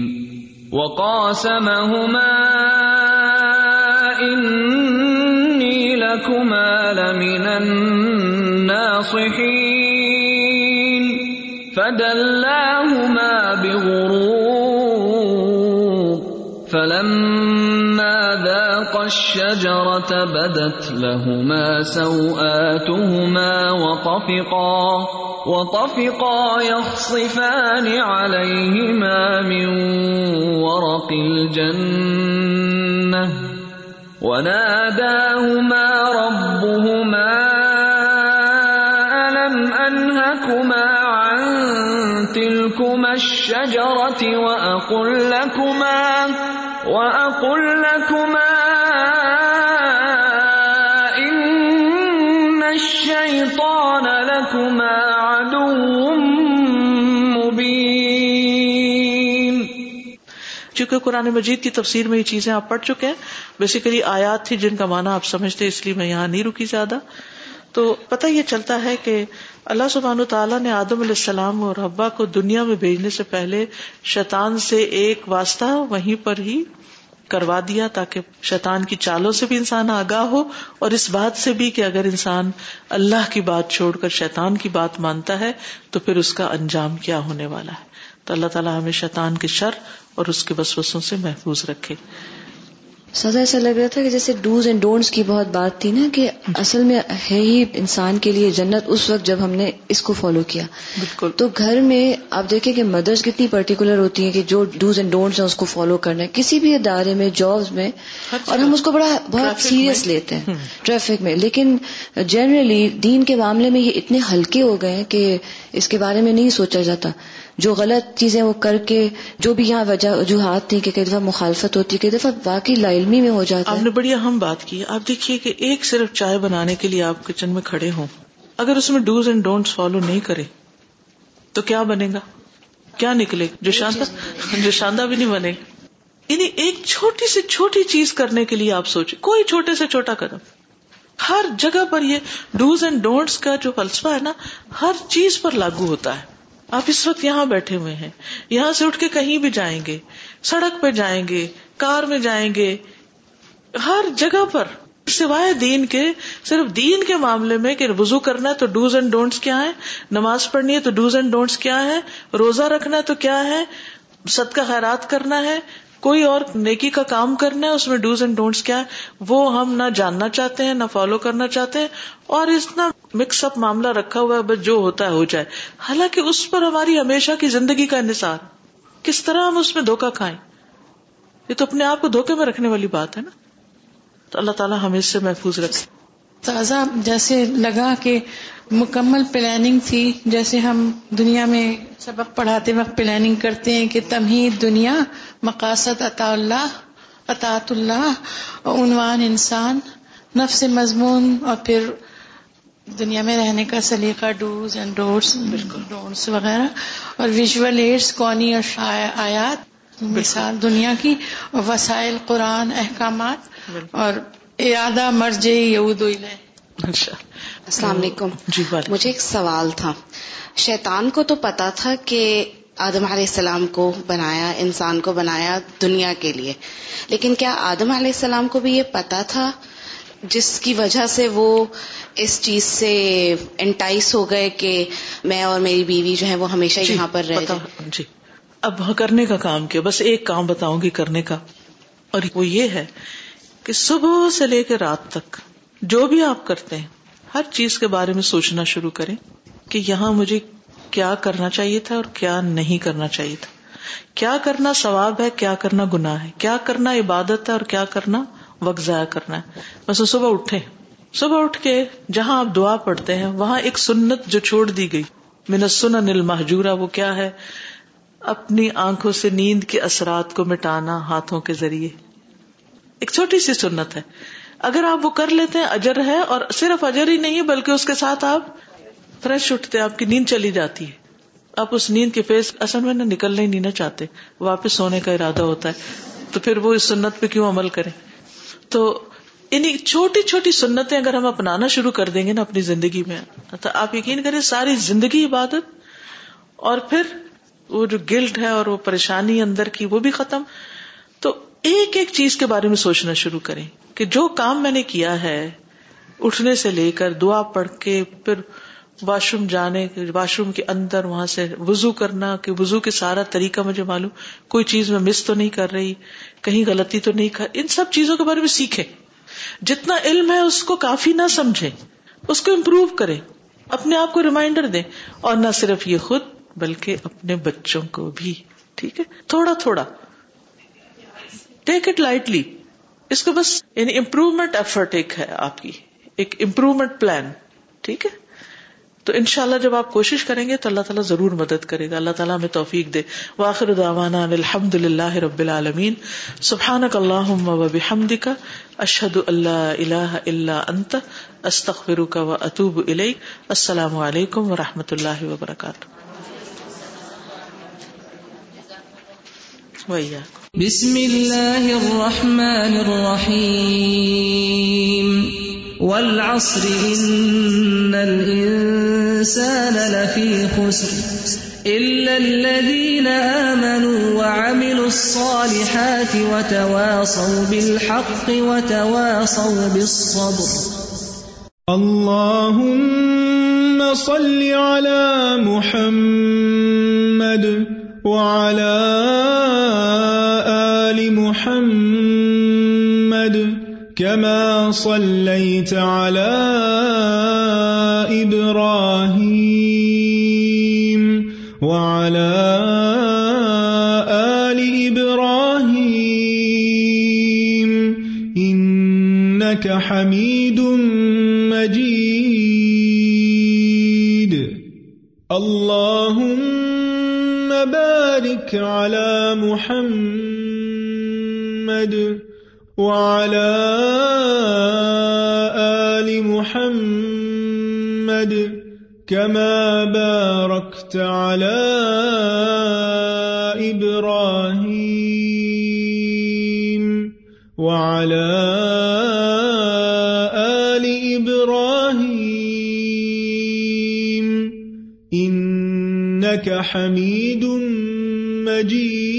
وقاسمهما إني لكما لمن الناصحين. فدلاهما بغرور. فلما ذاقا الشجرة بدت لهما سوآتهما وطفقا وطفقا يخصفان عليهما من ورق الجنة، وناداهما ربهما ألم أنهكما عن تلكما الشجرة وأقل لكما وأقل لكما لكما چونکہ قرآن مجید کی تفسیر میں یہ چیزیں آپ پڑھ چکے ہیں بیسیکلی آیات تھی جن کا معنی آپ سمجھتے اس لیے میں یہاں نہیں رکی زیادہ۔ تو پتہ یہ چلتا ہے کہ اللہ سبحان تعالیٰ نے آدم علیہ السلام اور ابا کو دنیا میں بھیجنے سے پہلے شیطان سے ایک واسطہ وہیں پر ہی کروا دیا تاکہ شیطان کی چالوں سے بھی انسان آگاہ ہو اور اس بات سے بھی کہ اگر انسان اللہ کی بات چھوڑ کر شیطان کی بات مانتا ہے تو پھر اس کا انجام کیا ہونے والا ہے۔ تو اللہ تعالیٰ ہمیں شیطان کے شر اور اس کے بسوسوں سے محفوظ رکھے۔ سزا ایسا لگ رہا تھا کہ جیسے ڈوز اینڈ ڈونٹس کی بہت بات تھی نا کہ اصل میں ہے ہی انسان کے لیے جنت اس وقت جب ہم نے اس کو فالو کیا۔ بالکل۔ تو گھر میں آپ دیکھیں کہ مدرس کتنی پرٹیکولر ہوتی ہیں کہ جو ڈوز اینڈ ڈونٹس ہیں اس کو فالو کرنا ہے۔ کسی بھی ادارے میں جابس میں اور ہم اس کو بڑا بہت سیریس لیتے ہیں۔ ٹریفک میں۔ لیکن جنرلی دین کے معاملے میں یہ اتنے ہلکے ہو گئے ہیں کہ اس کے بارے میں نہیں سوچا جاتا۔ جو غلط چیزیں وہ کر کے جو بھی یہاں وجہ وجوہات تھی کہ کئی دفعہ مخالفت ہوتی کئی دفعہ واقعی لا علمی میں ہو جاتا آپ نے بڑی اہم بات کی۔ آپ دیکھیے کہ ایک صرف چائے بنانے کے لیے آپ کچن میں کھڑے ہوں اگر اس میں ڈوز اینڈ ڈونٹس فالو نہیں کرے تو کیا بنے گا؟ کیا نکلے؟ جو شاندہ جو شاندہ بھی نہیں بنے۔ یعنی ایک چھوٹی سے چھوٹی چیز کرنے کے لیے آپ سوچے کوئی چھوٹے سے چھوٹا قدم۔ ہر جگہ پر یہ ڈوز اینڈ ڈونٹس کا جو فلسفہ ہے نا ہر چیز پر لاگو ہوتا ہے۔ آپ اس وقت یہاں بیٹھے ہوئے ہیں۔ یہاں سے اٹھ کے کہیں بھی جائیں گے۔ سڑک پہ جائیں گے۔ کار میں جائیں گے۔ ہر جگہ پر۔ سوائے دین کے، صرف دین کے معاملے میں کہ وضو کرنا ہے تو ڈوز اینڈ ڈونٹس کیا ہے نماز پڑھنی ہے تو ڈوز اینڈ ڈونٹس کیا ہے روزہ رکھنا ہے تو کیا ہے صدقہ کا خیرات کرنا ہے۔ کوئی اور نیکی کا کام کرنا ہے، اس میں ڈوز اینڈ ڈونٹس کیا ہے وہ ہم نہ جاننا چاہتے ہیں، نہ فالو کرنا چاہتے ہیں، اور اتنا مکس اپ معاملہ رکھا ہوا ہے، بس جو ہوتا ہے، ہو جائے۔ حالانکہ اس پر ہماری ہمیشہ کی زندگی کا انحصار، کس طرح ہم اس میں دھوکا کھائیں۔ یہ تو اپنے آپ کو دھوکے میں رکھنے والی بات ہے نا۔ تو اللہ تعالیٰ ہمیں اس سے محفوظ رکھے۔ تازہ جیسے لگا کہ مکمل پلاننگ تھی، جیسے ہم دنیا میں سبق پڑھاتے وقت پلاننگ کرتے ہیں کہ تمہید دنیا مقاصد عطا اللہ اطاط اللہ عنوان انسان نفس مضمون اور پھر دنیا میں رہنے کا سلیقہ ڈوز اینڈ ڈوٹس ڈونٹس وغیرہ اور ویژول ایڈس قونی اور آیات مثال دنیا کی وسائل قرآن احکامات اور ارادہ مرج یود السلام علیکم۔ جی مجھے ایک سوال تھا۔ شیطان کو تو پتا تھا کہ آدم علیہ السلام کو بنایا انسان کو بنایا دنیا کے لیے۔ لیکن کیا آدم علیہ السلام کو بھی یہ پتا تھا جس کی وجہ سے وہ اس چیز سے انٹائس ہو گئے کہ میں اور میری بیوی جو ہے وہ ہمیشہ جی، یہاں پر رہے جی۔ اب کرنے کا کام کیا بس ایک کام بتاؤں گی کرنے کا۔ اور وہ یہ ہے کہ صبح سے لے کے رات تک جو بھی آپ کرتے ہیں ہر چیز کے بارے میں سوچنا شروع کریں کہ یہاں مجھے کیا کرنا چاہیے تھا اور کیا نہیں کرنا چاہیے تھا۔ کیا کرنا ثواب ہے، کیا کرنا گناہ ہے۔ کیا کرنا عبادت ہے اور کیا کرنا وقت ضائع کرنا ہے۔ بس صبح اٹھے۔ صبح اٹھ کے جہاں آپ دعا پڑھتے ہیں، وہاں ایک سنت جو چھوڑ دی گئی۔ من سن نل وہ کیا ہے؟ اپنی آنکھوں سے نیند کے اثرات کو مٹانا ہاتھوں کے ذریعے۔ ایک چھوٹی سی سنت ہے۔ اگر آپ وہ کر لیتے ہیں، اجر ہے اور صرف اجر ہی نہیں، بلکہ اس کے ساتھ آپ فریش اٹھتے آپ کی نیند چلی جاتی ہے۔ آپ اس نیند کے فیس اصل میں نکلنا ہی نہیں نہ چاہتے۔ واپس سونے کا ارادہ ہوتا ہے۔ تو پھر وہ اس سنت پہ کیوں عمل کریں؟ تو یعنی چھوٹی چھوٹی سنتیں اگر ہم اپنانا شروع کر دیں گے نا اپنی زندگی میں، تو آپ یقین کریں ساری زندگی عبادت۔ اور پھر وہ جو گلٹ ہے اور وہ پریشانی اندر کی وہ بھی ختم۔ تو ایک ایک چیز کے بارے میں سوچنا شروع کریں کہ جو کام میں نے کیا ہے، اٹھنے سے لے کر دعا پڑھ کے، پھر واش روم جانے واش روم کے اندر وہاں سے وزو کرنا، کہ وزو کے سارا طریقہ مجھے معلوم، کوئی چیز میں مس تو نہیں کر رہی، کہیں غلطی تو نہیں کر، ان سب چیزوں کے بارے میں سیکھے۔ جتنا علم ہے اس کو کافی نہ سمجھے، اس کو امپروو کرے۔ اپنے آپ کو ریمائنڈر دے۔ اور نہ صرف یہ خود، بلکہ اپنے بچوں کو بھی، ٹھیک ہے؟ تھوڑا تھوڑا۔ ٹیک اٹ لائٹلی اس کو بس یعنی امپروومنٹ ایفرٹ ایک ہے آپ کی، ایک امپروومنٹ پلان ٹھیک ہے؟ تو ان شاء اللہ جب آپ کوشش کریں گے تو اللہ تعالیٰ ضرور مدد کرے گا۔ اللہ تعالیٰ ہمیں توفیق دے۔ واخر دعوانا الحمد للہ رب العالمین۔ سبحان اللہ وبحمد کا اشد اللہ اللہ اللہ انت استخر کا و اطوب السلام علیکم و رحمۃ اللہ وبرکاتہ بسم اللہ الرحمن الرحیم۔ والعصر ان الانسان لفی خسر إلا الذين آمنوا وعملوا الصالحات وتواصوا بالحق وتواصوا بالصبر. اللهم صل على محمد وعلى آل محمد كما صليت على إبراهيم وعلى آل إبراهيم إنك حميد مجيد. اللهم بارك على محمد وعلى آل كما باركت على إبراهيم وعلى آل إبراهيم إنك حميد مجيد